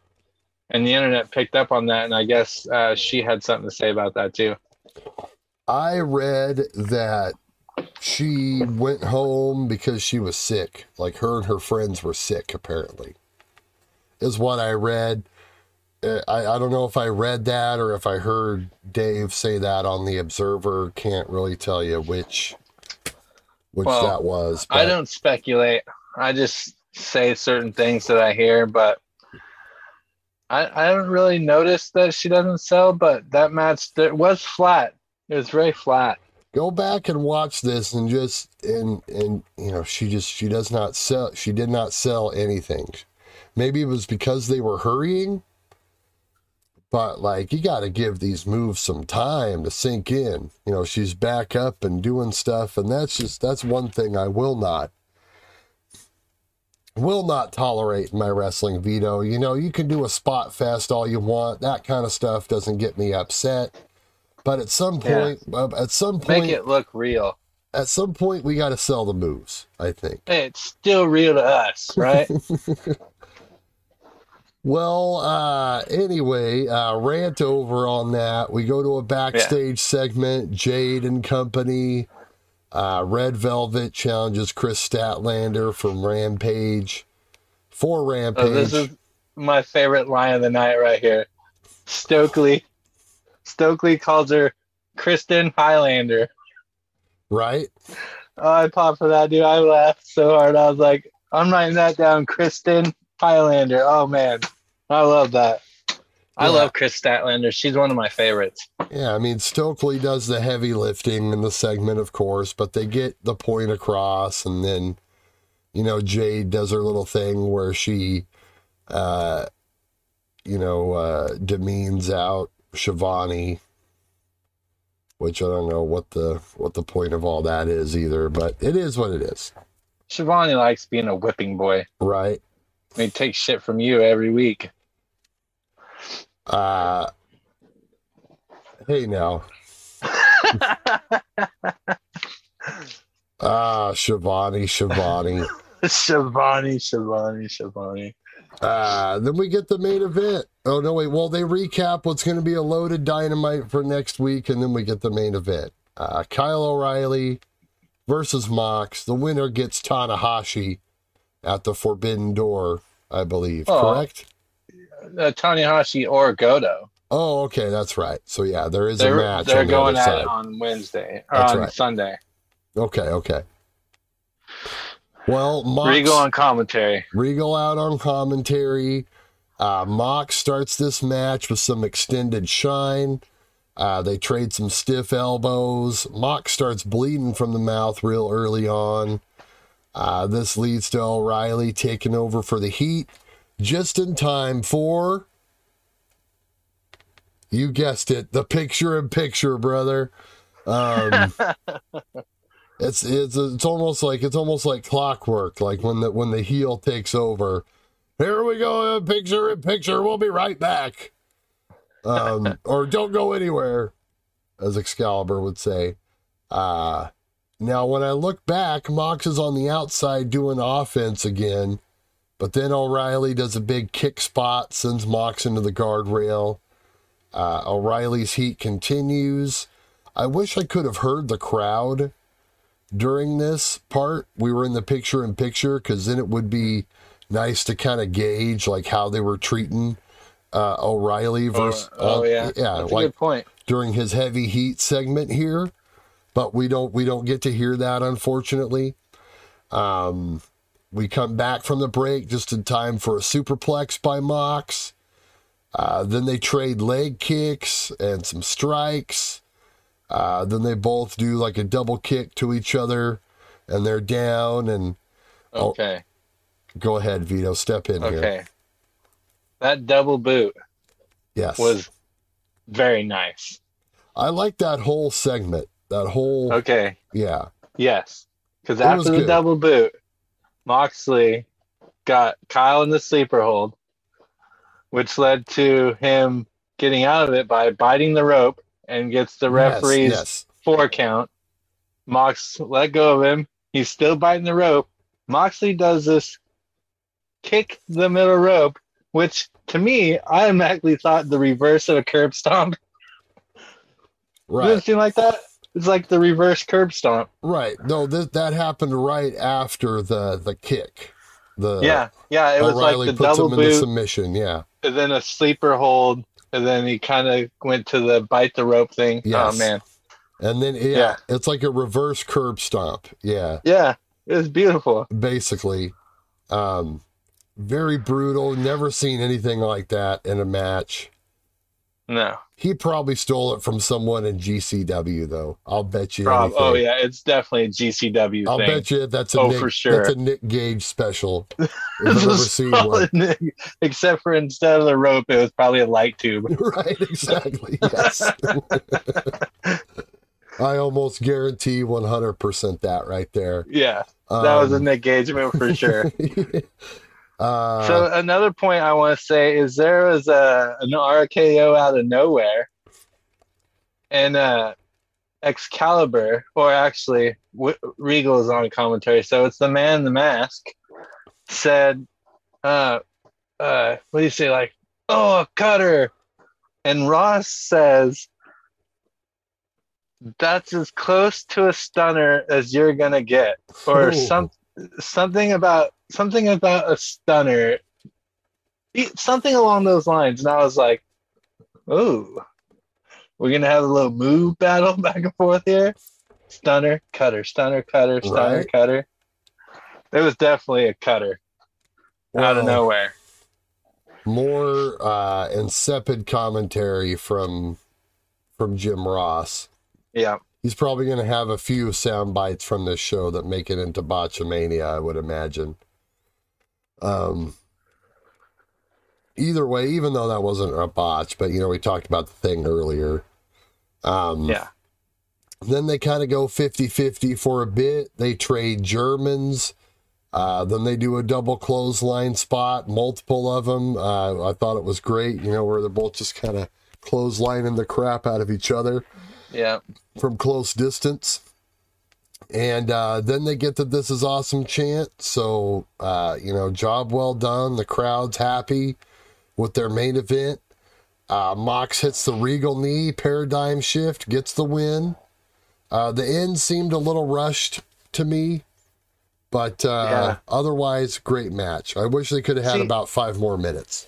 And the internet picked up on that, and I guess uh, she had something to say about that too. I read that she went home because she was sick. Like her and her friends were sick, apparently, is what I read. Uh, I, I don't know if I read that or if I heard Dave say that on the Observer. Can't really tell you which which Well, that was. I don't speculate. I just say certain things that I hear, but I, I haven't really noticed that she doesn't sell. But that match that was flat. It was very flat. go back and watch this and just and and you know she just she does not sell she did not sell anything. Maybe it was because they were hurrying but like you got to give these moves some time to sink in. You know she's back up and doing stuff and that's just that's one thing i will not will not tolerate my wrestling Vito. You know you can do a spot fest all you want. That kind of stuff doesn't get me upset but at some point uh, at some point Make it look real. at some point we got to sell the moves i think. It's still real to us, right? (laughs) well uh anyway uh rant over on that. We go to a backstage segment jade and company. Uh red velvet challenges kris statlander from rampage. For rampage Oh, this is my favorite line of the night right here. Stokely, Stokely calls her Kristen Highlander. right Oh, I popped for that, dude. I laughed so hard. I was like, I'm writing that down. Kristen Highlander. Oh, man. I love that. I Yeah. love Kris Statlander. She's one of my favorites. yeah i mean stokely does the heavy lifting in the segment of course but they get the point across and then you know jade does her little thing where she uh you know uh demeans out Shivani which I don't know what the what the point of all that is either but it is what it is Shivani likes being a whipping boy. right I mean, take shit from you every week. uh hey now (laughs) ah Shivani Shivani Shivani, Shivani, Shivani. Uh, then we get the main event. Oh no, wait. Well, they recap what's going to be a loaded dynamite for next week, and then we get the main event. Uh, Kyle O'Reilly versus Mox. The winner gets Tanahashi at the Forbidden Door, I believe. Oh. Correct? Uh, Tanahashi or Goto. Oh, okay, that's right. So yeah, there is a They're, match. they're on the going other at it on Wednesday or That's on right. Sunday. Okay, okay. Well, Mox, Regal on commentary. Regal out on commentary. Uh, Mox starts this match with some extended shine. Uh, they trade some stiff elbows. Mox starts bleeding from the mouth real early on. Uh, this leads to O'Reilly taking over for the Heat just in time for. You guessed it, the picture in picture, brother. Um, (laughs) it's it's it's almost like it's almost like clockwork. Like when the when the heel takes over. Here we go, picture in picture. We'll be right back. Um, (laughs) or don't go anywhere, as Excalibur would say. Uh, now, when I look back, Mox is on the outside doing offense again, but then O'Reilly does a big kick spot, sends Mox into the guardrail. Uh, O'Reilly's heat continues. I wish I could have heard the crowd during this part. We were in the picture in picture because then it would be nice to kind of gauge like how they were treating uh, O'Reilly versus. oh, uh, yeah. yeah, That's a like good point. during his heavy heat segment here, but we don't we don't get to hear that unfortunately. Um, we come back from the break just in time for a superplex by Mox. Uh, then they trade leg kicks and some strikes. Uh, then they both do like a double kick to each other, and they're down. And Oh. Okay. go ahead, Vito, step in here. Okay. here. That double boot Yes, was very nice. I like that whole segment. That whole Okay. yeah, Yes. Because after the good. double boot, Moxley got Kyle in the sleeper hold, which led to him getting out of it by biting the rope and gets the referee's yes. four count. Mox let go of him. He's still biting the rope. Moxley does this kick the middle rope, which to me, I automatically thought the reverse of a curb stomp. (laughs) right. Doesn't seem like that? It's like the reverse curb stomp. Right. No, that that happened right after the the kick. The yeah, yeah. It was O'Reilly like the puts double him into boot, submission. Yeah. and then a sleeper hold, and then he kind of went to the bite the rope thing. Yes. Oh man, And then yeah, Yeah. it's like a reverse curb stomp. Yeah, yeah, it was beautiful. basically. Um very brutal. Never seen anything like that in a match. No, He probably stole it from someone in GCW though. I'll bet you Prob- anything. oh yeah, it's definitely a GCW I'll thing. bet you that's a Oh, Nick, for sure. that's a Nick Gage special. (laughs) If This I've ever is seen one. (laughs) solid, Except for instead of the rope, it was probably a light tube. (laughs) right, exactly. Yes. I almost guarantee 100% that right there. Yeah, that was Um, an engagement for sure. Uh, so another point I want to say is there was a an RKO out of nowhere, and uh, Excalibur, or actually w- Regal is on commentary, so it's the man in the mask, said, uh, uh, "What do you say? Like, oh, a cutter," and Ross says. That's as close to a stunner as you're gonna get, or Oh. some something about something about a stunner something along those lines and i was like ooh we're gonna have a little move battle (laughs) back and forth here stunner cutter stunner cutter stunner Right. cutter it was definitely a cutter out of nowhere more uh, insipid commentary from from Jim Ross. yeah He's probably going to have a few sound bites from this show that make it into Botchamania, I would imagine. Um, either way, even though that wasn't a botch, but you know, we talked about the thing earlier. Um, yeah Then they kind of go 50 50 for a bit. They trade Germans. Uh, then they do a double clothesline spot, multiple of them. Uh, I thought it was great, you know, where they're both just kind of clotheslining the crap out of each other yeah from close distance. And uh, then they get the This Is Awesome chant. So, uh, you know, job well done. The crowd's happy with their main event. Uh, Mox hits the regal knee, paradigm shift, gets the win. Uh, the end seemed a little rushed to me, but uh, Yeah. otherwise, great match. I wish they could have had See- about five more minutes.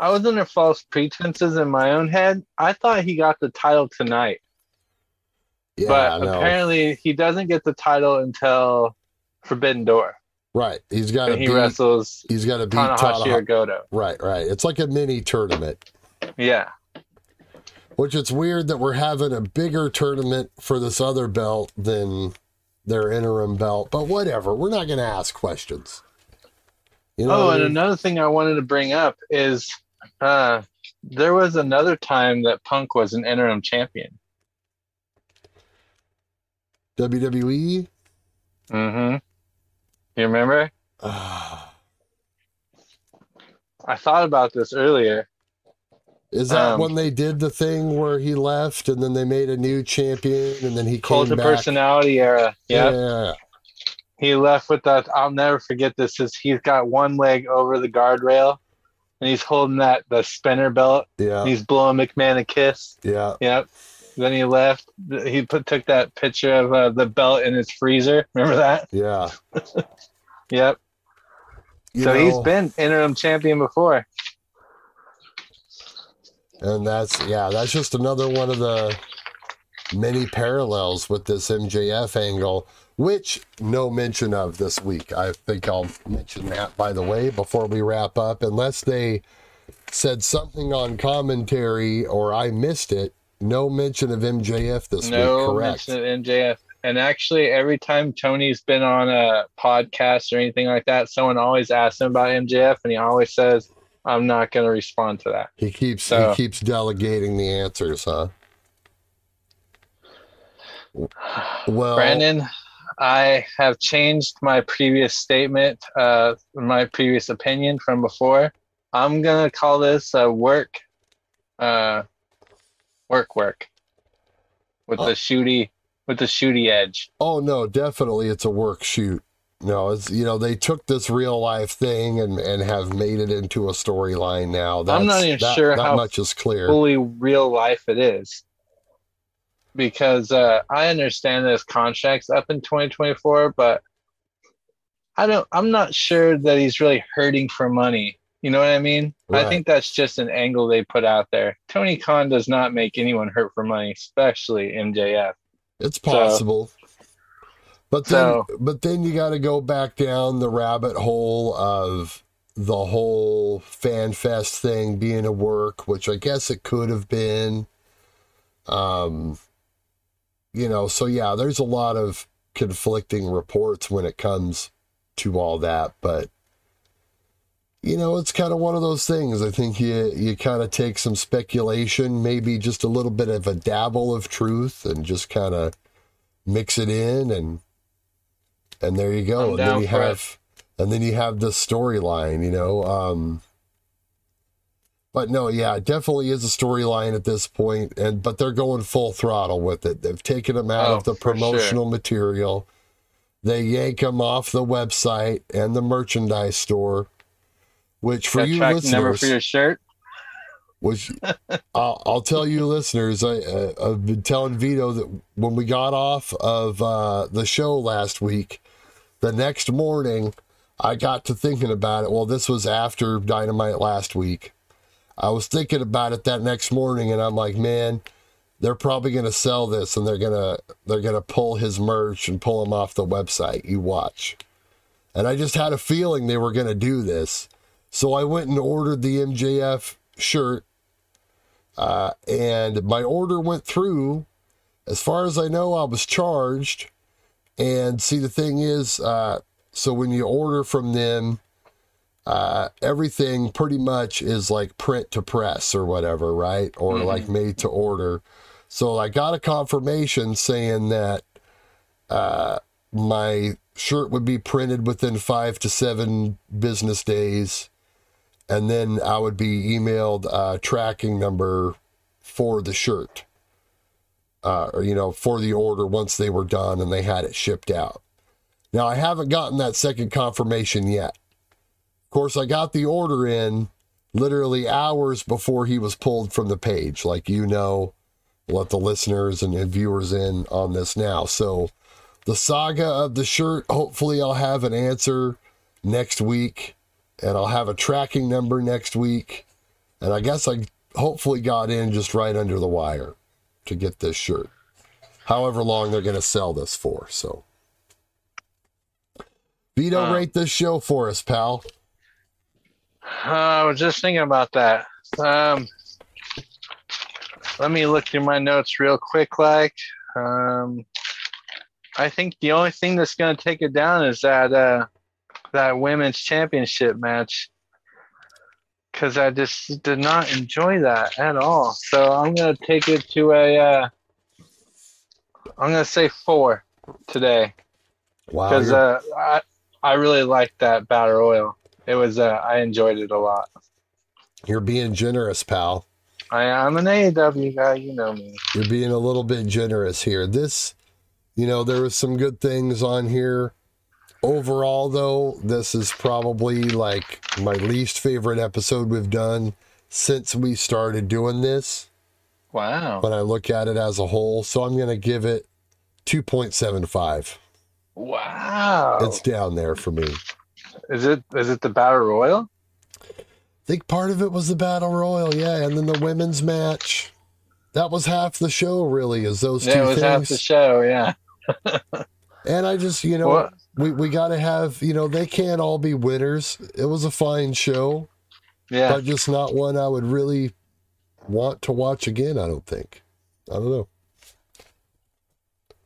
i was under false pretenses in my own head i thought he got the title tonight Yeah, but apparently he doesn't get the title until forbidden door right. He's got to and he beat. wrestles He's got to beat tanahashi or goto Right, right. It's like a mini tournament. yeah Which it's weird that we're having a bigger tournament for this other belt than their interim belt, but whatever. We're not going to ask questions. You know oh, I and mean? another thing I wanted to bring up is uh, there was another time that Punk was an interim champion. WWE. Mm-hmm. You remember? Ah, I thought about this earlier. is that Um, when they did the thing where he left and then they made a new champion and then he came of back? personality era. Yeah. yeah, He left with that. I'll never forget this. Is he's got one leg over the guardrail, and he's holding that the spinner belt. yeah, He's blowing McMahon a kiss. yeah. Yep. Then he left. He put took that picture of uh, the belt in his freezer. Remember that? yeah. (laughs) Yep. You so he's been interim champion before. and that's yeah, that's just another one of the many parallels with this MJF angle, which no mention of this week. I think I'll mention that by the way before we wrap up, unless they said something on commentary or I missed it. No mention of MJF this no week. Correct. mention of MJF. And actually, every time Tony's been on a podcast or anything like that, someone always asks him about MJF, and he always says, "I'm not going to respond to that." He keeps So- he keeps delegating the answers, huh? Well, Brandon, I have changed my previous statement, uh, my previous opinion from before. I'm gonna call this a work, uh, work work, with Oh. the shooty, with the shooty edge. Oh no, definitely it's a work shoot. No, it's you know they took this real life thing and and have made it into a storyline now. That's, I'm not even that, sure that how much is clear. Fully real life it is, because uh, I understand this contract's up in 2024, but I don't. I'm not sure that he's really hurting for money. You know what I mean? Right. I think that's just an angle they put out there. Tony Khan does not make anyone hurt for money, especially MJF. It's possible. but then So- but then you got to go back down the rabbit hole of the whole fan fest thing being a work, which I guess it could have been. Um you know, so yeah, there's a lot of conflicting reports when it comes to all that, but you know, it's kind of one of those things. I think you you kind of take some speculation, maybe just a little bit of a dabble of truth, and just kind of mix it in, and and there you go. I'm and then you for it. have, and then you have the storyline. You know, um, but no, yeah, it definitely is a storyline at this point, and but they're going full throttle with it. They've taken them out Oh, of the for sure. promotional material. They yank them off the website and the merchandise store, which for you tracking number for your shirt. which (laughs) I'll, I'll tell you listeners, I, uh, I've been telling Vito that when we got off of uh, the show last week, the next morning I got to thinking about it. Well, this was after Dynamite last week. I was thinking about it that next morning, and I'm like, man, they're probably going to sell this, and they're gonna they're gonna pull his merch and pull him off the website. You watch. And I just had a feeling they were going to do this. So I went and ordered the MJF shirt. Uh, and my order went through. As far as I know, I was charged. And see, the thing is, uh, so when you order from them, uh, everything pretty much is like print to press or whatever, right? Or Mhm. like made to order. So I got a confirmation saying that uh, my shirt would be printed within five to seven business days. And then I would be emailed a tracking number for the shirt, uh, or, you know, for the order once they were done and they had it shipped out. Now, I haven't gotten that second confirmation yet. Of course, I got the order in literally hours before he was pulled from the page, like you know. Let the listeners and viewers in on this now. So, the saga of the shirt, hopefully, I'll have an answer next week, and I'll have a tracking number next week. And I guess I hopefully got in just right under the wire to get this shirt. However long they're going to sell this for. So, Vito, rate this show for us, pal. Uh, I was just thinking about that. Um, let me look through my notes real quick. Like, um, I think the only thing that's going to take it down is that uh, that women's championship match, because I just did not enjoy that at all. So I'm going to take it to a. Uh, I'm going to say four today Wow. because uh, I I really liked that battle royal. It was uh, I enjoyed it a lot. You're being generous, pal. I, I'm an AEW guy, you know me. You're being a little bit generous here. This, you know, there was some good things on here. Overall, though, this is probably like my least favorite episode we've done since we started doing this Wow. when I look at it as a whole. So I'm going to give it 2.75. Wow. It's down there for me. is it is it the battle royal? I think part of it was the battle royal, yeah, and then the women's match. that was half the show, really, is those Yeah, two it was things. half the show. Yeah. (laughs) and I just, you know, What? We, we got to have, you know, they can't all be winners. It was a fine show, Yeah. but just not one I would really want to watch again, I don't think. I don't know.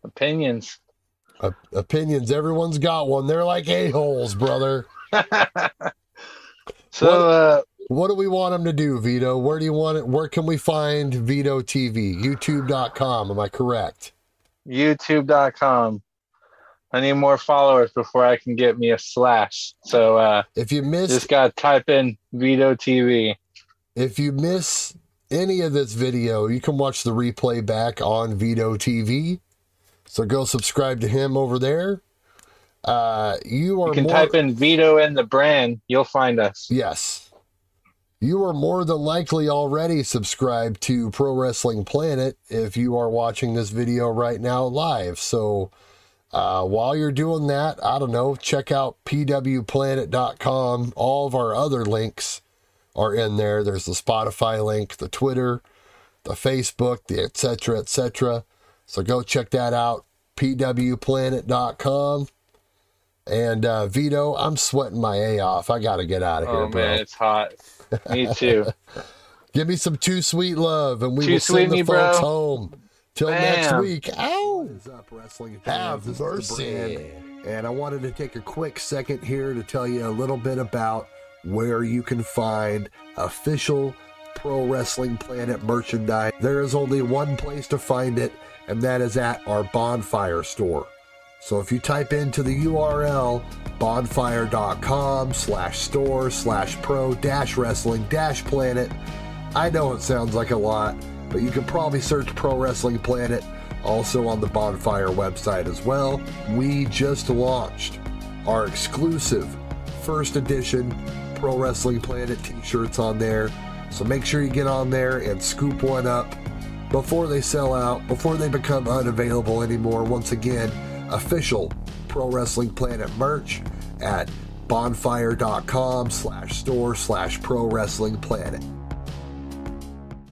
Opinions. O- opinions, everyone's got one. They're like a-holes, brother. (laughs) So, What? uh, What do we want them to do, Vito? Where do you want it? Where can we find Vito TV? YouTube.com. Am I correct? YouTube.com. I need more followers before I can get me a slash. So, uh, If you miss just got to type in Vito TV. if you miss any of this video, you can watch the replay back on Vito TV. So go subscribe to him over there. Uh, you are You can more, type in Vito and the brand. You'll find us. Yes. You are more than likely already subscribed to Pro Wrestling Planet if you are watching this video right now live. So uh, while you're doing that, I don't know, check out pwplanet.com. All of our other links are in there. There's the Spotify link, the Twitter, the Facebook, the etc. etc. So go check that out. pwplanet.com. And uh, Vito, I'm sweating my A off. I got to get out of here, Oh, bro. man, it's hot. Me too. (laughs) Give me some too sweet love, and we Too will send the me, bro. folks home. Till next week. Ow! What is up, wrestling Have fans? This is the mercy. and I wanted to take a quick second here to tell you a little bit about where you can find official Pro Wrestling Planet merchandise. There is only one place to find it, and that is at our Bonfire store. So if you type into the URL bonfire.com slash store slash pro dash wrestling dash planet, I know it sounds like a lot, but you can probably search Pro Wrestling Planet also on the Bonfire website as well. We just launched our exclusive first edition Pro Wrestling Planet t shirts on there. So make sure you get on there and scoop one up before they sell out, before they become unavailable anymore. Once again, official Pro Wrestling Planet merch at bonfire.com slash store slash pro wrestling planet.